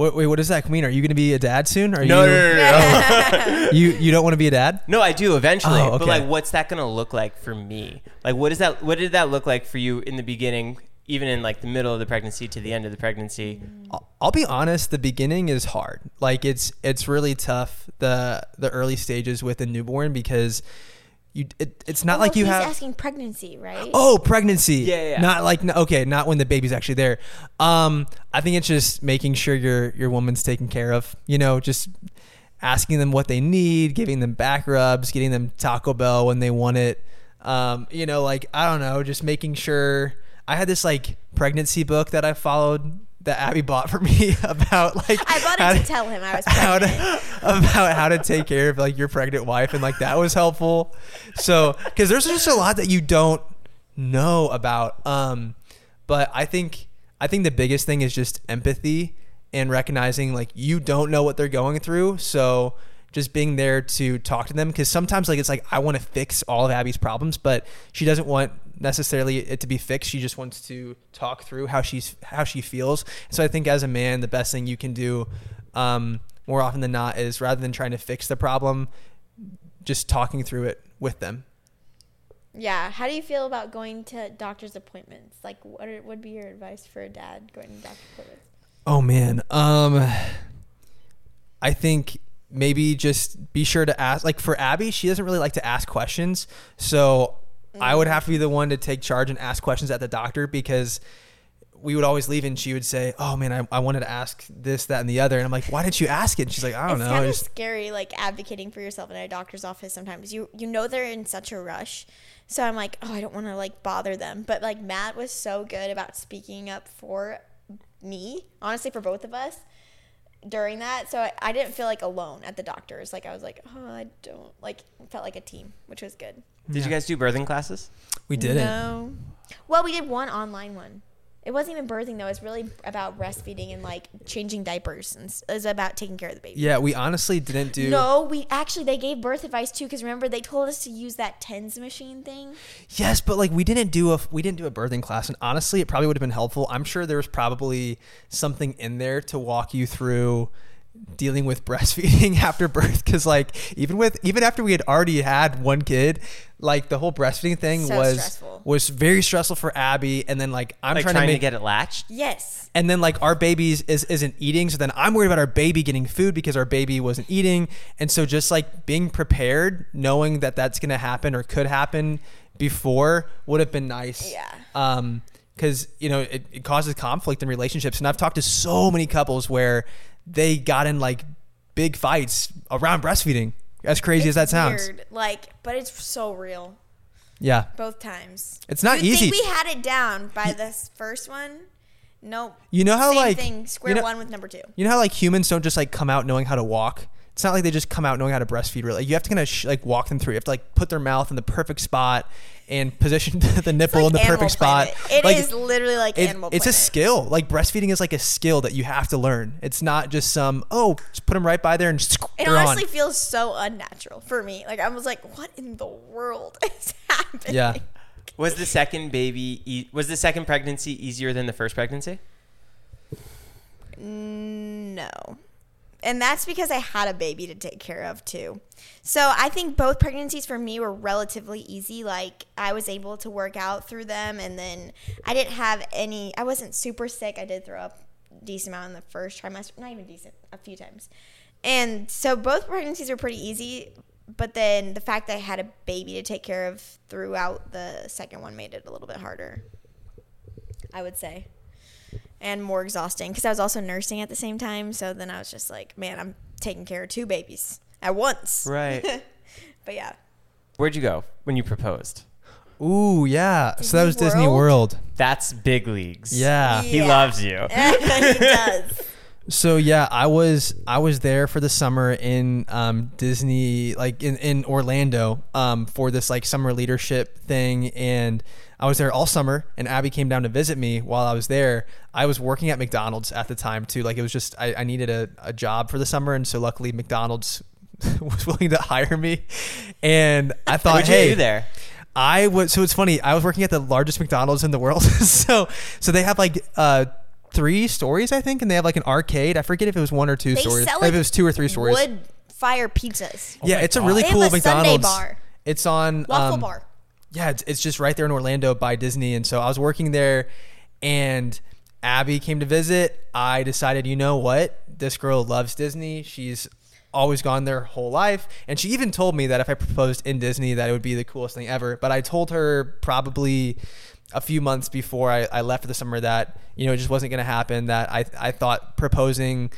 Wait, wait, what does that mean? Are you going to be a dad soon? Are No, you, no, no, no, no. you you don't want to be a dad? No, I do eventually. Oh, But like, what's that gonna look like for me? Like, what is that? What did that look like for you in the beginning, even in like the middle of the pregnancy to the end of the pregnancy? I'll- I'll be honest. The beginning is hard. Like it's it's really tough. The the early stages with a newborn because you it, it's not like Oh, you he's have. asking pregnancy, right? Oh, pregnancy. Yeah, yeah, yeah. Not like okay, not when the baby's actually there. Um, I think it's just making sure your your woman's taken care of. You know, just asking them what they need, giving them back rubs, getting them Taco Bell when they want it. Um, you know, like I don't know, just making sure. I had this like pregnancy book that I followed that Abby bought for me about like I bought it to tell him I was how to, pregnant. about how to take care of like your pregnant wife and like that was helpful so because there's just a lot that you don't know about um but i think i think the biggest thing is just empathy and recognizing like you don't know what they're going through so just being there to talk to them because sometimes like it's like i want to fix all of abby's problems but she doesn't want necessarily it to be fixed she just wants to talk through how she's how she feels so i think as a man the best thing you can do um, more often than not is rather than trying to fix the problem just talking through it with them Yeah. How do you feel about going to doctor's appointments? Like, what are, would be your advice for a dad going to doctor's appointments? Oh man. Um I think maybe just be sure to ask like for Abby, she doesn't really like to ask questions. So I would have to be the one to take charge and ask questions at the doctor because we would always leave and she would say, Oh man, I, I wanted to ask this, that, and the other. And I'm like, Why didn't you ask it? And she's like, I don't it's know. It's kind of Just- scary, like advocating for yourself in a doctor's office. Sometimes you you know they're in such a rush, so I'm like, oh, I don't want to like bother them. But like Matt was so good about speaking up for me, honestly, for both of us during that. So I, I didn't feel like alone at the doctor's. Like I was like, oh, I don't like felt like a team, which was good. Did you guys do birthing classes? we didn't. No. Well, we did one online one. It wasn't even birthing though. It was really about breastfeeding and like changing diapers, and s- it was about taking care of the baby. Yeah, we honestly didn't do No, we actually they gave birth advice too because remember they told us to use that TENS machine thing. Yes, but like we didn't do a we didn't do a birthing class, and honestly, it probably would have been helpful. I'm sure there was probably something in there to walk you through dealing with breastfeeding after birth, because like even with even after we had already had one kid, like the whole breastfeeding thing So was stressful. was very stressful for Abby, and then like I'm Like trying, trying, to to, get it latched? Yes. and then like our baby's is isn't eating so then i'm worried about our baby getting food because our baby wasn't eating and so just like being prepared knowing that that's going to happen or could happen before would have been nice Yeah. um because you know it, it causes conflict in relationships and i've talked to so many couples where they got in like big fights around breastfeeding as crazy as that sounds Weird. Like, but it's so real yeah both times. It's not You'd easy. Think we had it down by this first one. Nope. You know how, Same like- thing. Square you know- one with number two. You know how like humans don't just like come out knowing how to walk. It's not like they just come out knowing how to breastfeed. Really, you have to kind of sh- like walk them through. You have to like put their mouth in the perfect spot and position the nipple It's in the like Animal perfect spot. Planet. It like, is literally like it- Animal it's a skill. Like breastfeeding is like a skill that you have to learn. It's not just some oh, just put them right by there and just It honestly on. feels so unnatural for me. Like I was like, what in the world is happening? Yeah. Was the second baby e- was the second pregnancy easier than the first pregnancy? No. And that's because I had a baby to take care of too. So I think both pregnancies for me were relatively easy. Like I was able to work out through them, and then I didn't have any. I wasn't super sick. I did throw up decent amount in the first trimester, not even decent, a few times. And so both pregnancies were pretty easy. But then the fact that I had a baby to take care of throughout the second one made it a little bit harder. I would say and more exhausting because I was also nursing at the same time. So then I was just like, man, I'm taking care of two babies at once. Right. But yeah, Where'd you go when you proposed? Ooh, yeah. so that was Disney Disney World? World. That's big leagues. Yeah. He loves you. he does. So yeah, I was I was there for the summer in um, Disney, like in, in Orlando, um, for this like summer leadership thing, and I was there all summer. And Abby came down to visit me while I was there. I was working at McDonald's at the time too. Like it was just I, I needed a, a job for the summer, and so luckily McDonald's was willing to hire me. And I thought, What'd you hey, do there? I was so it's funny. I was working at the largest McDonald's in the world. so so they have like uh three stories, I think, and they have like an arcade. I forget if it was one or two They stories. sell if it was two or three stories. wood fire pizzas. yeah, my it's a really They have cool a sundae McDonald's. bar. It's on Waffle um, bar. Yeah, it's, it's just right there in Orlando by Disney, and so I was working there, and Abby came to visit. I decided, you know what, this girl loves Disney. She's always gone there whole life, and she even told me that if I proposed in Disney, that it would be the coolest thing ever. But I told her probably a few months before I, I left for the summer that you know it just wasn't going to happen. That I I thought proposing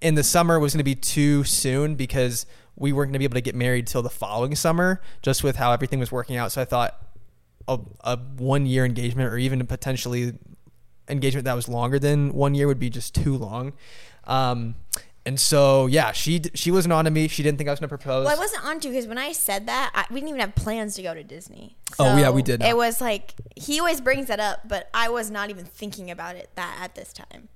in the summer was going to be too soon because we weren't going to be able to get married till the following summer, just with how everything was working out. So I thought a, a one year engagement or even potentially engagement that was longer than one year would be just too long. Um, and so yeah, she she wasn't on to me. She didn't think I was going to propose. Well, I wasn't on to because when I said that, I, we didn't even have plans to go to Disney. Oh, yeah, we did not. It was like he always brings that up, but I was not even thinking about it that at this time.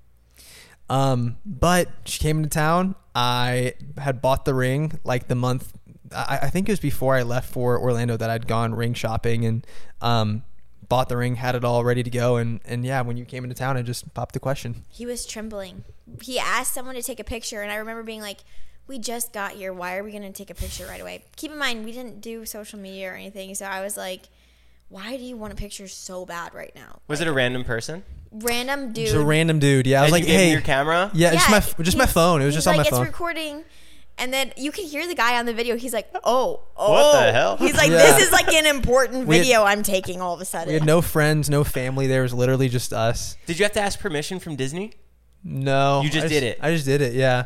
Um, but she came into town. I had bought the ring like the month. I, I think it was before I left for Orlando that I'd gone ring shopping and um, bought the ring, had it all ready to go. And and yeah, when you came into town, I just popped the question. He was trembling. He asked someone to take a picture, and I remember being like, "We just got here. Why are we going to take a picture right away?" Keep in mind, we didn't do social media or anything, so I was like, "Why do you want a picture so bad right now?" Was it a random person? Random dude. Just a random dude. Yeah, I was And like, you gave him hey, your camera? yeah, just my just my phone. It was he's just on like, my phone. It's recording. And then you can hear the guy on the video. He's like, "Oh, oh!" What the hell? He's like, Yeah. "This is like an important We had- video I'm taking all of a sudden." we had no friends, no family. There It was literally just us. Did you have to ask permission from Disney? No, You just I did it. I just did it. Yeah,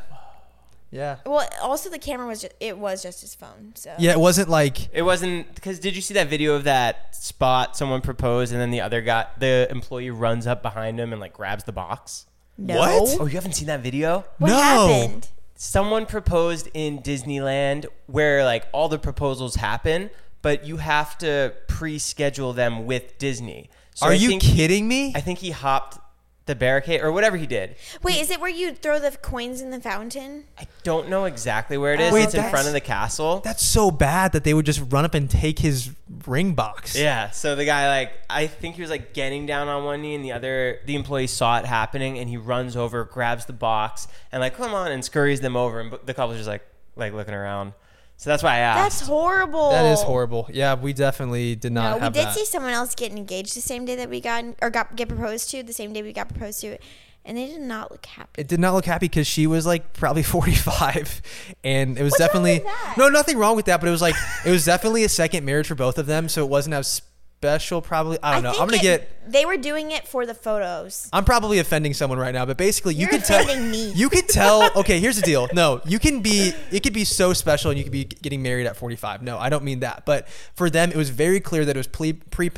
yeah, well, also the camera was just it was just his phone. So yeah. It wasn't like It wasn't because did you see that video of that spot someone proposed and then the other guy, the employee runs up behind him and like grabs the box? no. What? Oh, you haven't seen that video? What No. happened? Someone proposed in Disneyland where like all the proposals happen, but you have to pre-schedule them with Disney. So Are I you think- kidding me? I think he hopped the barricade or whatever he did. Wait, is it where you throw the coins in the fountain? I don't know exactly where it is. Oh, it's in okay. front of the castle. That's so bad that they would just run up and take his ring box. Yeah, so the guy like I think he was like getting down on one knee and the other the employee saw it happening and he runs over, grabs the box and like come on and scurries them over and the couple's just like like looking around. So that's why I asked. That's horrible. That is horrible. Yeah, we definitely did not No, we did that. see someone else get engaged the same day that we got or got get proposed to the same day we got proposed to, and they did not look happy. it did not look happy because she was like probably 45 and it was What's wrong definitely with that? no nothing wrong with that but it was like it was definitely a second marriage for both of them so it wasn't as special probably i don't know i'm gonna it- get They were doing it for the photos. i'm probably offending someone right now but basically you You're can tell me. you can tell okay here's the deal no you can be it could be so special and you could be getting married at 45 no i don't mean that but for them it was very clear that it was pre pre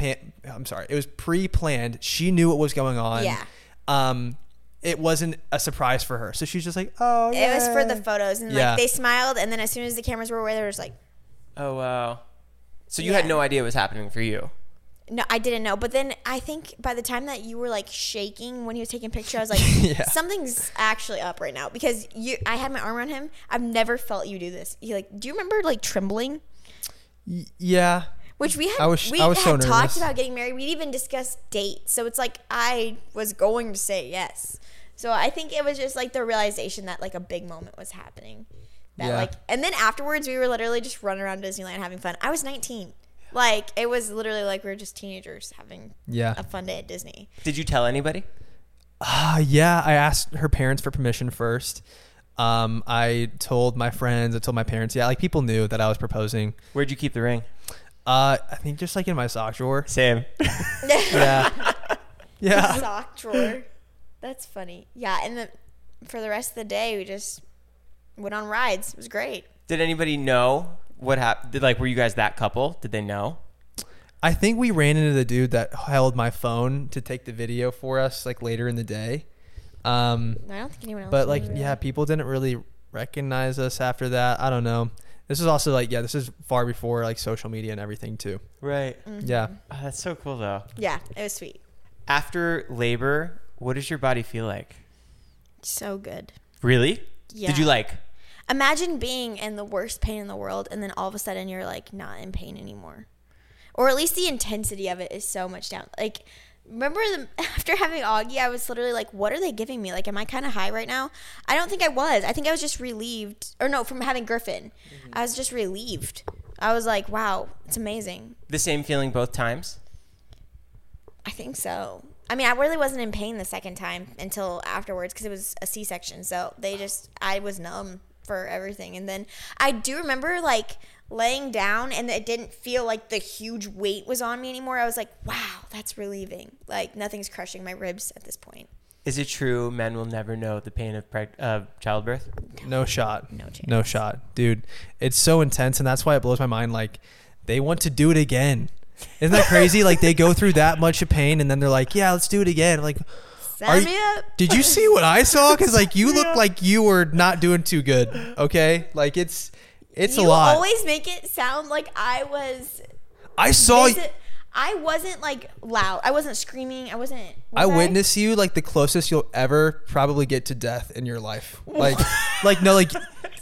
i'm sorry it was pre-planned she knew what was going on Yeah. um it wasn't a surprise for her so she's just like oh It was for the photos, and Yeah. like they smiled, and then as soon as the cameras were away, they were just like, oh wow. So you Yeah. had no idea what was happening for you. "No, I didn't know." But then I think by the time that you were like shaking when he was taking a picture, I was like, Yeah. "Something's actually up right now." Because you, I had my arm around him. I've never felt you do this. He like, do you remember like trembling? Y- yeah Which we had, I was- we I was had so talked about getting married. We'd even discussed dates. So it's like I was going to say yes. So I think it was just like the realization that like a big moment was happening. That Yeah. like and then afterwards we were literally just running around Disneyland having fun. I was 19. Like it was literally like we were just teenagers having Yeah. a fun day at Disney. Did you tell anybody? Uh, yeah, I asked her parents for permission first. Um, I told my friends, I told my parents. Yeah, like people knew that I was proposing. Where'd you keep the ring? Uh, I think just like in my sock drawer. Same. Yeah. yeah. sock drawer. That's funny. Yeah, and then for the rest of the day we just went on rides. It was great. Did anybody know what happened? Did like were you guys that couple? Did they know? I think we ran into the dude that held my phone to take the video for us like later in the day. Um, I don't think anyone else. but like knew, really. yeah, people didn't really recognize us after that. I don't know. This is also like yeah, this is far before like social media and everything too. Right. Yeah. Oh, that's so cool though. yeah, it was sweet. After labor, what does your body feel like? So good. Really? Yeah. Did you like? Imagine being in the worst pain in the world and then all of a sudden you're like not in pain anymore. Or at least the intensity of it is so much down. Like remember the, after having Augie, I was literally like, what are they giving me? Like am I kind of high right now? I don't think I was. I think I was just relieved. Or no, from having Griffin. Mm-hmm. I was just relieved. I was like, wow, it's amazing. The same feeling both times? I think so. I mean, I really wasn't in pain the second time until afterwards because it was a C section. So they just, I was numb for everything. And then I do remember like laying down and it didn't feel like the huge weight was on me anymore. I was like, wow, that's relieving. Like nothing's crushing my ribs at this point. Is it true men will never know the pain of preg- of childbirth? No shot. No chance. No shot, dude. It's so intense, and that's why it blows my mind. Like, they want to do it again. Isn't that crazy? like, they go through that much of pain, and then they're like, "Yeah, let's do it again." Like, Sign are me you- up. did you see what I saw? Because like, you look like you were not doing too good. Okay, like it's it's you a lot. You always make it sound like I was. I saw. visit- I wasn't like loud. I wasn't screaming. I wasn't. I was witnessed you like the closest you'll ever probably get to death in your life. Like, like no, like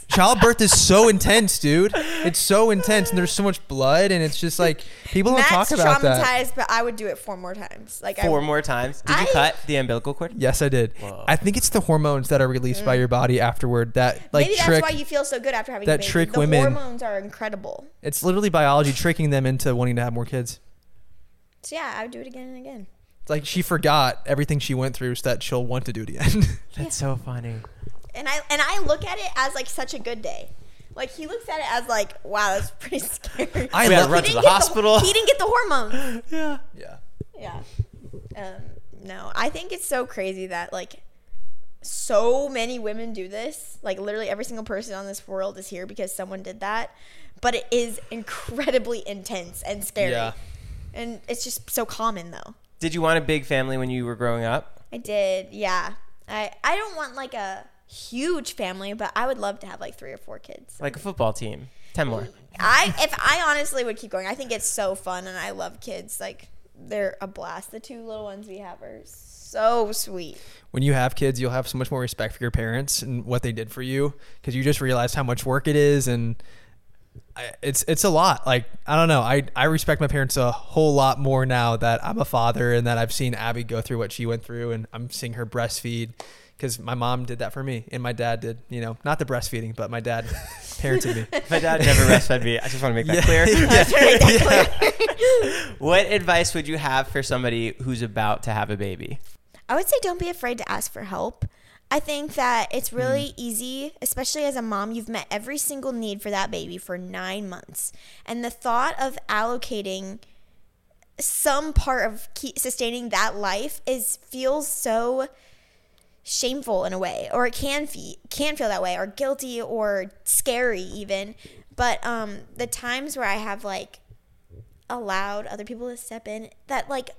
childbirth is so intense, dude. It's so intense, and there's so much blood, and it's just like people don't Matt's talk about that. traumatized, but I would do it four more times. Like Four I, more times. Did you I- cut the umbilical cord? Yes, I did. Whoa. I think it's the hormones that are released by mm. your body afterward that like Maybe trick. that's why you feel so good after having that a baby. trick the women. hormones are incredible. it's literally biology tricking them into wanting to have more kids. So yeah, I would do it again and again. It's like she forgot everything she went through, so that she'll want to do it again. That's so funny. And I and I look at it as like such a good day. Like he looks at it as like, wow, that's pretty scary. I We gotta love- run He to the didn't get hospital. he didn't get the hormones. yeah. yeah. Yeah. Um, no, I think it's so crazy that like so many women do this. Like literally every single person on this world is here because someone did that. But it is incredibly intense and scary. Yeah. And it's just so common though. Did you want a big family when you were growing up? I did, yeah. I I don't want like a huge family, but I would love to have like three or four kids. Like a football team? Ten more. I if I honestly would keep going. I think it's so fun and I love kids. Like they're a blast. The two little ones we have are so sweet. when you have kids, you'll have so much more respect for your parents and what they did for you because you just realize how much work it is and I, it's it's a lot. Like I don't know, I I respect my parents a whole lot more now that I'm a father and that I've seen Abby go through what she went through and I'm seeing her breastfeed because my mom did that for me and my dad did. You know, not the breastfeeding, but my dad parented me. My dad never breastfed me. I just want to make that clear. What advice would you have for somebody who's about to have a baby? I would say don't be afraid to ask for help. I think that it's Hmm. really easy, especially as a mom, you've met every single need for that baby for nine months. And the thought of allocating some part of sustaining that life is feels so shameful in a way or it can fe- can feel that way or guilty or scary even. But um the times where i have like allowed other people to step in that like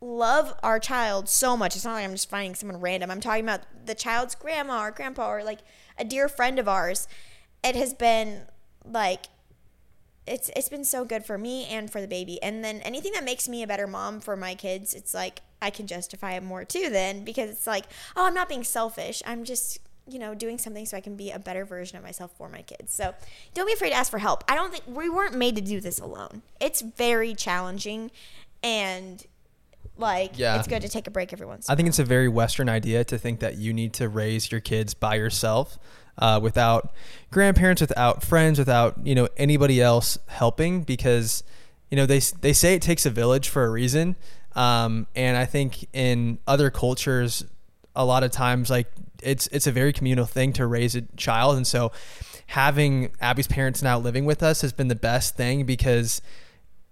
love our child so much it's not like i'm just finding someone random. I'm talking about the child's grandma or grandpa or like a dear friend of ours. It has been like it's it's been so good for me and for the baby. And then anything that makes me a better mom for my kids, it's like I can justify it more too then because it's like, oh, I'm not being selfish. I'm just, you know, doing something so I can be a better version of myself for my kids. So, don't be afraid to ask for help. I don't think we weren't made to do this alone. It's very challenging and like Yeah. it's good to take a break every once. in I a think it's a very Western idea to think that you need to raise your kids by yourself, uh, without grandparents, without friends, without you know anybody else helping, because you know they they say it takes a village for a reason, um, and I think in other cultures, a lot of times like it's it's a very communal thing to raise a child, and so having Abby's parents now living with us has been the best thing because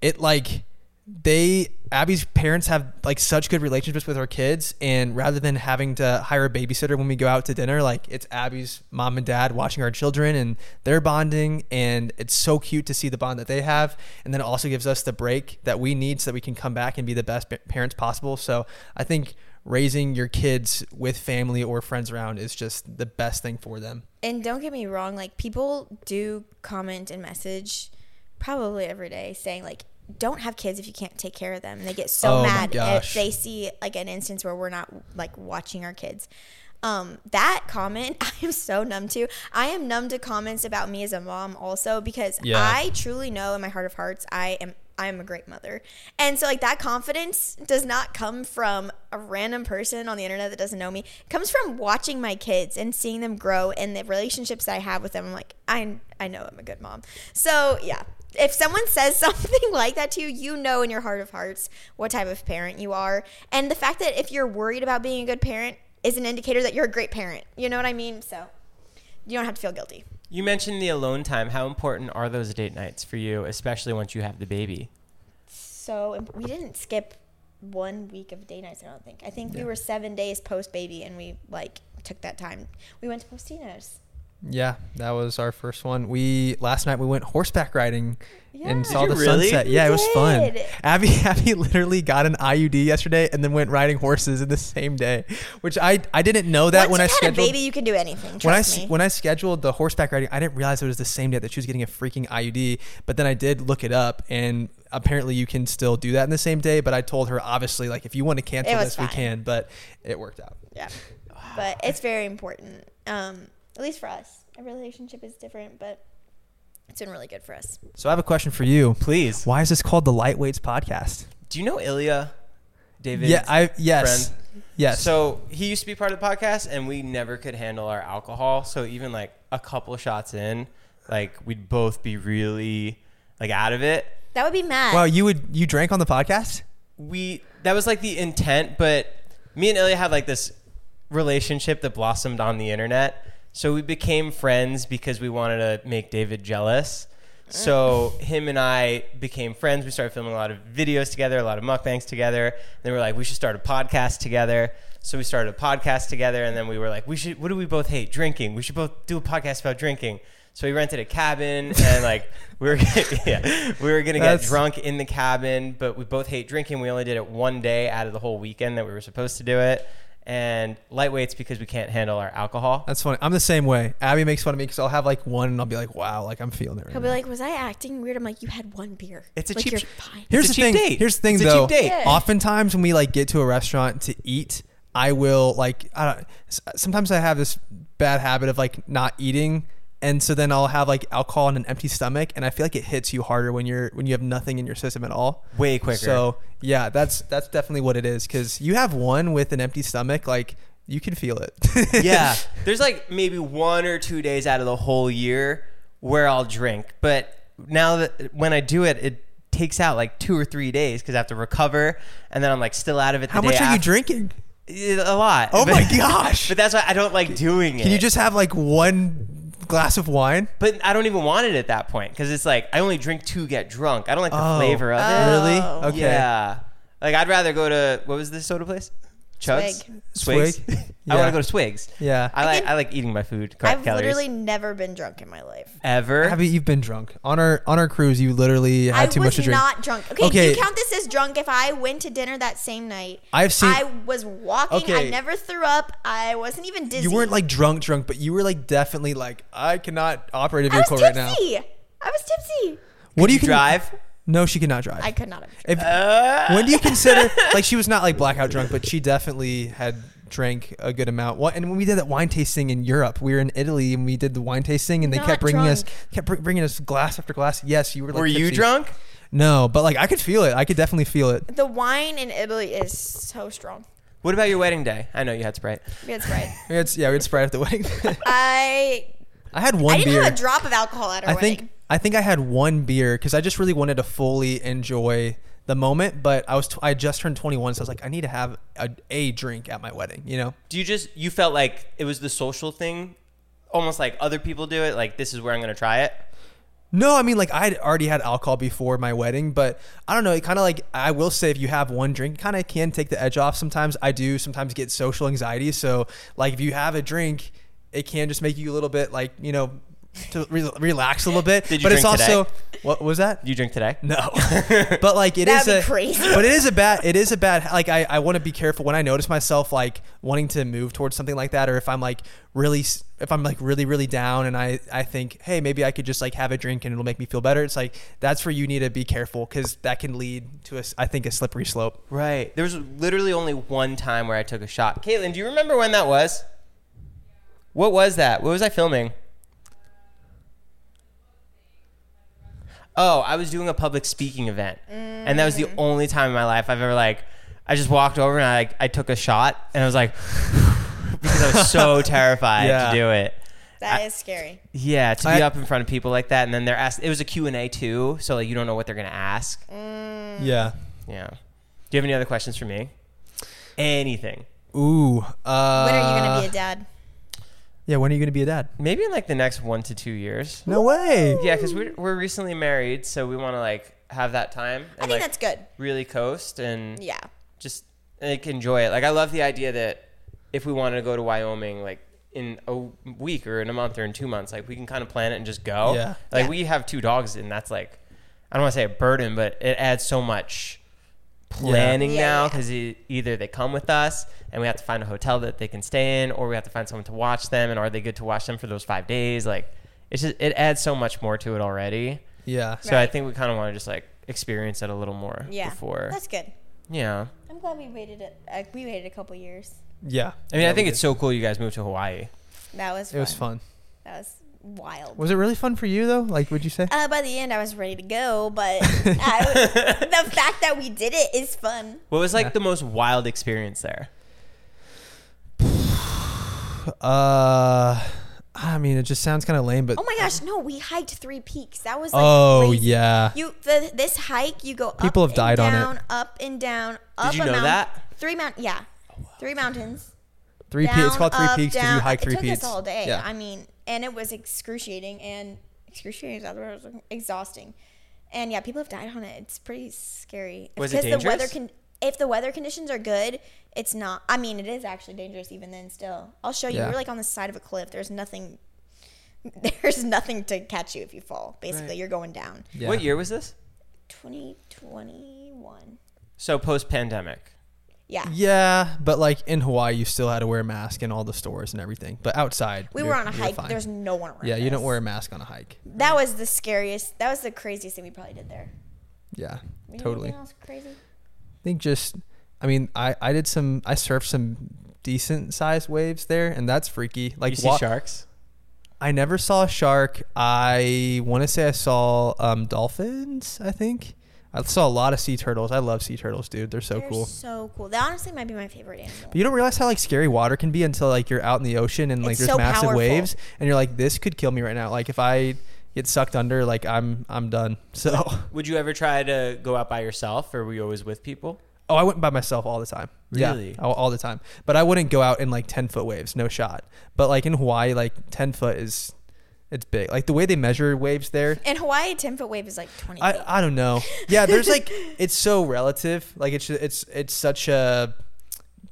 it like they Abby's parents have like such good relationships with her kids and rather than having to hire a babysitter when we go out to dinner like it's Abby's mom and dad watching our children and they're bonding and it's so cute to see the bond that they have and then it also gives us the break that we need so that we can come back and be the best parents possible. So I think raising your kids with family or friends around is just the best thing for them. And don't get me wrong, like people do comment and message probably every day saying like don't have kids if you can't take care of them. They get so Oh mad if they see like an instance where we're not like watching our kids. Um, that comment I am so numb to. I am numb to comments about me as a mom also because Yeah. I truly know in my heart of hearts I am I am a great mother. And so like that confidence does not come from a random person on the internet that doesn't know me. It comes from watching my kids and seeing them grow and the relationships that I have with them. I'm like, I I know I'm a good mom. So yeah. If someone says something like that to you, you know in your heart of hearts what type of parent you are. And the fact that if you're worried about being a good parent is an indicator that you're a great parent. You know what I mean? So you don't have to feel guilty. You mentioned the alone time. How important are those date nights for you, especially once you have the baby? So we didn't skip one week of date nights. I don't think. I think we were seven days post baby, and we like took that time. We went to Postino's. Yeah, that was our first one. We last night we went horseback riding Yeah. and saw the really? sunset. Yeah, it was fun. Abby Abby literally got an IUD yesterday and then went riding horses in the same day, which I I didn't know that Once when I scheduled a baby, you can do anything. When I me. when I scheduled the horseback riding, I didn't realize it was the same day that she was getting a freaking IUD. But then I did look it up, and apparently you can still do that in the same day. But I told her obviously, like if you want to cancel this, we can. But it worked out. yeah, but it's very important. Um, at least for us, a relationship is different, but it's been really good for us. So I have a question for you. Please. Why is this called the Lightweights Podcast? Do you know Ilya? David. yeah, I yes, friend? yes. So he used to be part of the podcast, and we never could handle our alcohol. So even like a couple shots in, like we'd both be really like out of it. That would be mad. wow, you would you drank on the podcast? We that was like the intent, but me and Ilya had like this relationship that blossomed on the internet. So we became friends because we wanted to make David jealous. So him and I became friends. We started filming a lot of videos together, a lot of mukbangs together. Then we were like, we should start a podcast together. So we started a podcast together, and then we were like, we should. What do we both hate? Drinking. We should both do a podcast about drinking. So we rented a cabin, and like we were, yeah, we were gonna get drunk in the cabin, but we both hate drinking. We only did it one day out of the whole weekend that we were supposed to do it. And lightweights because we can't handle our alcohol. That's funny. I'm the same way. Abby makes fun of me because I'll have like one and I'll be like, wow, like I'm feeling it. Right He'll now. be like, "Was I acting weird?" I'm like, "You had one beer. It's a like, cheap You're fine." Here's It's the cheap thing. date. Here's the thing, It's a though. cheap date. Yeah. Oftentimes, when we like get to a restaurant to eat, I will like. I don't. Sometimes I have this bad habit of like not eating, and so then I'll have like alcohol on an empty stomach, and I feel like it hits you harder when you're when you have nothing in your system at all. Way quicker. So yeah, that's that's definitely what it is. Because you have one with an empty stomach, like you can feel it. yeah, there's like maybe one or two days out of the whole year where I'll drink, but now that when I do it, it takes out like two or three days because I have to recover, and then I'm like still out of it. The How day much are you drinking? A lot. Oh But- my gosh! But that's why I don't like doing it. Can you just have like one glass of wine? But I don't even want it at that point because it's like I only drink to get drunk. I don't like the Oh. flavor of it. Really? Oh. Okay. Yeah. Like I'd rather go to what was this soda place? Chugs. Swig. Swigs. Swig? I want to go to Swigs. Yeah. I like can- I like eating my food. Correct I've calories. literally never been drunk in my life. ever. Abby, you've been drunk on our on our cruise. You literally had I too was much to drink. not drunk. Okay, Okay. do you count this as drunk if I went to dinner that same night? I've seen- I was walking. Okay. I never threw up. I wasn't even dizzy. you weren't like drunk, drunk, but you were like definitely like I cannot operate a I was vehicle right now. tipsy. I was tipsy. What do you you con- drive? No, she could not drive. I could not have. If, Uh, when do you consider like she was not like blackout drunk, but she definitely had drank a good amount. What and when we did that wine tasting in Europe, we were in Italy and we did the wine tasting, and they Not kept bringing us kept bringing us glass after glass. Yes, you were. Like, Were you drunk? No, but like I could feel it. I could definitely feel it. The wine in Italy is so strong. What about your wedding day? I know you had Sprite. We had Sprite. We had, yeah, we had Sprite at the wedding. I I had one I didn't beer. have a drop of alcohol at our I wedding. think I think I had one beer because I just really wanted to fully enjoy the moment. But I was t- I just turned 21, so I was like, I need to have a, a drink at my wedding. You know? Do you just you felt like it was the social thing, almost like other people do it? Like this is where I'm gonna try it. No, I mean like I'd already had alcohol before my wedding, but I don't know. It kind of like I will say if you have one drink, kind of can take the edge off. Sometimes I do. Sometimes get social anxiety. So like if you have a drink, it can just make you a little bit like you know to re- relax a little bit. Did you but it's drink today? also what was that? You drink today? No, but like it is That'd be a crazy. But it is a bad. It is a bad. Like I, I want to be careful when I notice myself like wanting to move towards something like that, or if I'm like really, if I'm like really, really down, and I, I think, hey, maybe I could just like have a drink and it'll make me feel better. It's like that's where you need to be careful because that can lead to a, s- I think, a slippery slope. Right. There was literally only one time where I took a shot. Caitlin, do you remember when that was? What was that? What was I filming? Oh, I was doing a public speaking event, and that was the only time in my life I've ever like. I just walked over and I like I took a shot, and I was like, because I was so terrified Yeah. to do it. that is scary. Yeah, to be up in front of people like that, and then they're asked. It was a Q and A too, so like you don't know what they're gonna ask. Yeah. Yeah. Do you have any other questions for me? Anything? Ooh. Uh, When are you gonna be a dad? Yeah. When are you gonna be a dad? Maybe in like the next one to two years. No way. Yeah, because we're we're recently married, so we want to like have that time and I think like that's good. really coast and Yeah. just like enjoy it. Like I love the idea that if we wanted to go to Wyoming, like in a week or in a month or in two months, like we can kind of plan it and just go. Yeah. Like Yeah. we have two dogs, and that's like I don't want to say a burden, but it adds so much planning Yeah, now yeah. because either they come with us and we have to find a hotel that they can stay in, or we have to find someone to watch them, and are they good to watch them for those five days? Like it's just it adds so much more to it already. Yeah. So I think we kind of want to just like experience it a little more Yeah. before. That's good. yeah. I'm glad we waited. A, uh, we waited a couple years. Yeah. I mean, Yeah, I think it's so cool you guys moved to Hawaii. That was. Fun. It was fun. That was wild. Was it really fun for you though? Like, would you say? Uh, by the end, I was ready to go, but I, the fact that we did it is fun. What was like Yeah. the most wild experience there? Uh, I mean, it just sounds kind of lame, but Oh my gosh, no, we hiked three peaks. That was like oh crazy. yeah, You the this hike you go People up have died and on it. up and down, up you a know mount- that? Three mount, yeah, three mountains. three peaks. It's called three up, peaks because you hike three it took peaks. us all day. Yeah. I mean, and it was excruciating and excruciating is the word, it was exhausting. And yeah, people have died on it. It's pretty scary. It's Was it because the weather dangerous? can if the weather conditions are good, it's not. I mean, it is actually dangerous even then. Still, I'll show you. Yeah. We're like on the side of a cliff. There's nothing. There's nothing to catch you if you fall. Basically, Right. you're going down. Yeah. What year was this? 2021. So post pandemic. Yeah. Yeah, but like in Hawaii, you still had to wear a mask in all the stores and everything. But outside, We were on a hike. fine. There's no one around. yeah, you don't wear a mask on a hike. That was the scariest. That was the craziest thing we probably did there. Yeah, We totally. Anything else crazy? I think just, I mean, I I did some, I surfed some decent sized waves there, and that's freaky. Like you see wa- sharks? I never saw a shark. I want to say I saw um, dolphins. I think I saw a lot of sea turtles. I love sea turtles, dude. They're so They're cool. So cool. They honestly might be my favorite animal. But you don't realize how like scary water can be until like you're out in the ocean and like It's there's so massive powerful. waves and you're like this could kill me right now. Like if I get sucked under, like I'm I'm done. So Would you ever try to go out by yourself, or were you always with people? oh, I went by myself all the time. Really? Yeah, all, all the time. But I wouldn't go out in like ten foot waves, no shot. But like in Hawaii, like ten foot is it's big. Like the way they measure waves there. In Hawaii, a 10 foot wave is like 20 feet. I, I don't know. Yeah, there's like it's so relative. Like it's it's it's such a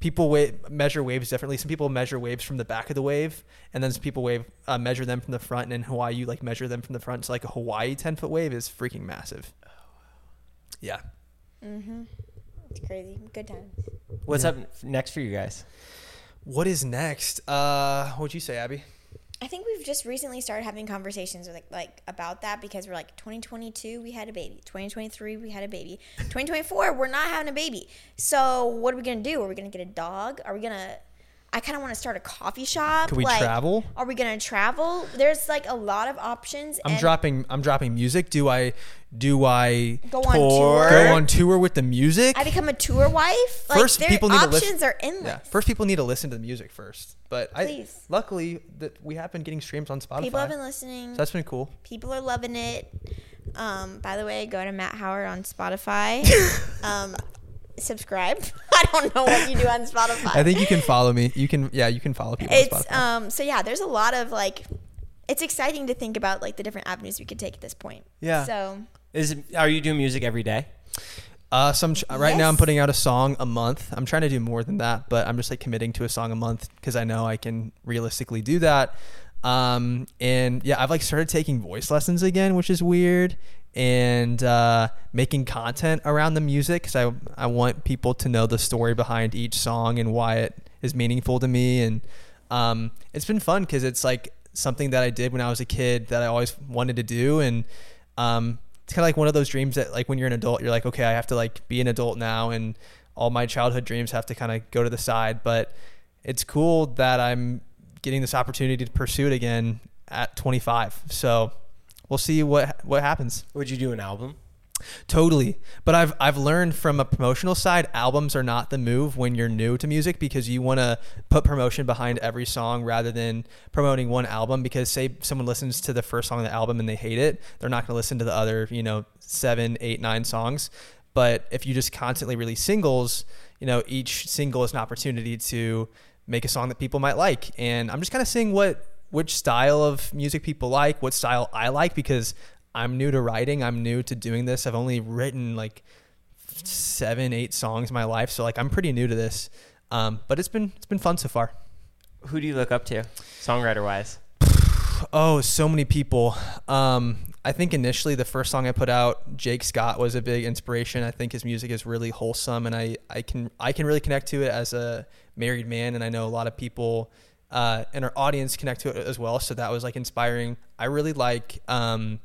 people wa- measure waves differently. Some people measure waves from the back of the wave, and then some people wave uh, measure them from the front. And in Hawaii, you like measure them from the front. So like a Hawaii ten foot wave is freaking massive. Yeah. mm-hmm. It's crazy. Good times. What's Yeah. up next for you guys? What is next? Uh, what'd you say, Abby? I think we've just recently started having conversations with like, like about that because we're like 2022 we had a baby, 2023 we had a baby, 2024 we're not having a baby. So what are we gonna do? Are we gonna get a dog? Are we gonna? I kind of want to start a coffee shop. Can we like, travel? Are we gonna travel? There's like a lot of options. I'm dropping. I'm dropping music. Do I? Do I Go on Tour. go on tour with the music? I become a tour wife. Like, First, people need to options listen. are endless. Yeah, first people need to listen to the music first. But I, Please. luckily, that we have been getting streams on Spotify. People have been listening. so that's been cool. People are loving it. Um, by the way, go to Matt Howard on Spotify. um, subscribe. I don't know what you do on Spotify. I think you can follow me. You can, yeah, you can follow people on it's Spotify. um. So yeah, there's a lot of like. It's exciting to think about like the different avenues we could take at this point. Yeah. So Is it, are you doing music every day? Uh, some right now I'm putting out a song a month. I'm trying to do more than that, but I'm just like committing to a song a month because I know I can realistically do that. Um, and yeah, I've like started taking voice lessons again, which is weird, and uh, making content around the music because I I want people to know the story behind each song and why it is meaningful to me. And um, it's been fun because it's like something that I did when I was a kid that I always wanted to do, and um, it's kind of like one of those dreams that like when you're an adult you're like okay i have to like be an adult now and all my childhood dreams have to kind of go to the side. But it's cool that i'm getting this opportunity to pursue it again at 25 so we'll see what what happens Would you do an album? Totally. But I've I've learned from a promotional side, albums are not the move when you're new to music because you want to put promotion behind every song rather than promoting one album because say someone listens to the first song of the album and they hate it, they're not going to listen to the other, you know, seven, eight, nine songs. But if you just constantly release singles, you know, each single is an opportunity to make a song that people might like. And I'm just kind of seeing what which style of music people like, what style I like because I'm new to writing. I'm new to doing this. I've only written like seven, eight songs in my life, so like I'm pretty new to this. Um, but it's been it's been fun so far. Who do you look up to, songwriter wise? Oh, so many people. Um, I think initially the first song I put out, Jake Scott was a big inspiration. I think his music is really wholesome, and I, I can I can really connect to it as a married man, and I know a lot of people uh, in our audience connect to it as well. So that was like inspiring. I really like um,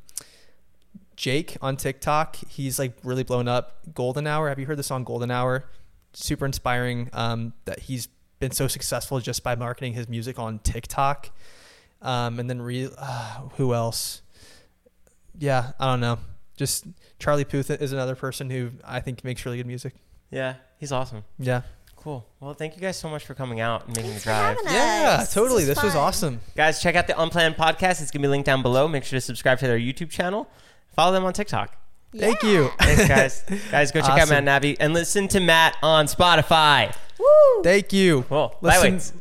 JVKE on TikTok. He's like really blown up. Golden Hour. Have you heard the song Golden Hour? Super inspiring. Um, that he's been so successful just by marketing his music on TikTok. Um, and then re- uh, who else? Yeah, I don't know. Just Charlie Puth is another person who I think makes really good music. Yeah, he's awesome. Yeah. Cool. Well, thank you guys so much for coming out and making Thanks the for drive. Yeah, totally. This This was was awesome. Guys, check out the Unplanned podcast. It's gonna be linked down below. Make sure to subscribe to their YouTube channel. Follow them on TikTok. Thank you. Thanks, guys. guys, go check out Matt and Abby and listen to Matt on Spotify. Woo! Thank you. Cool. Listen-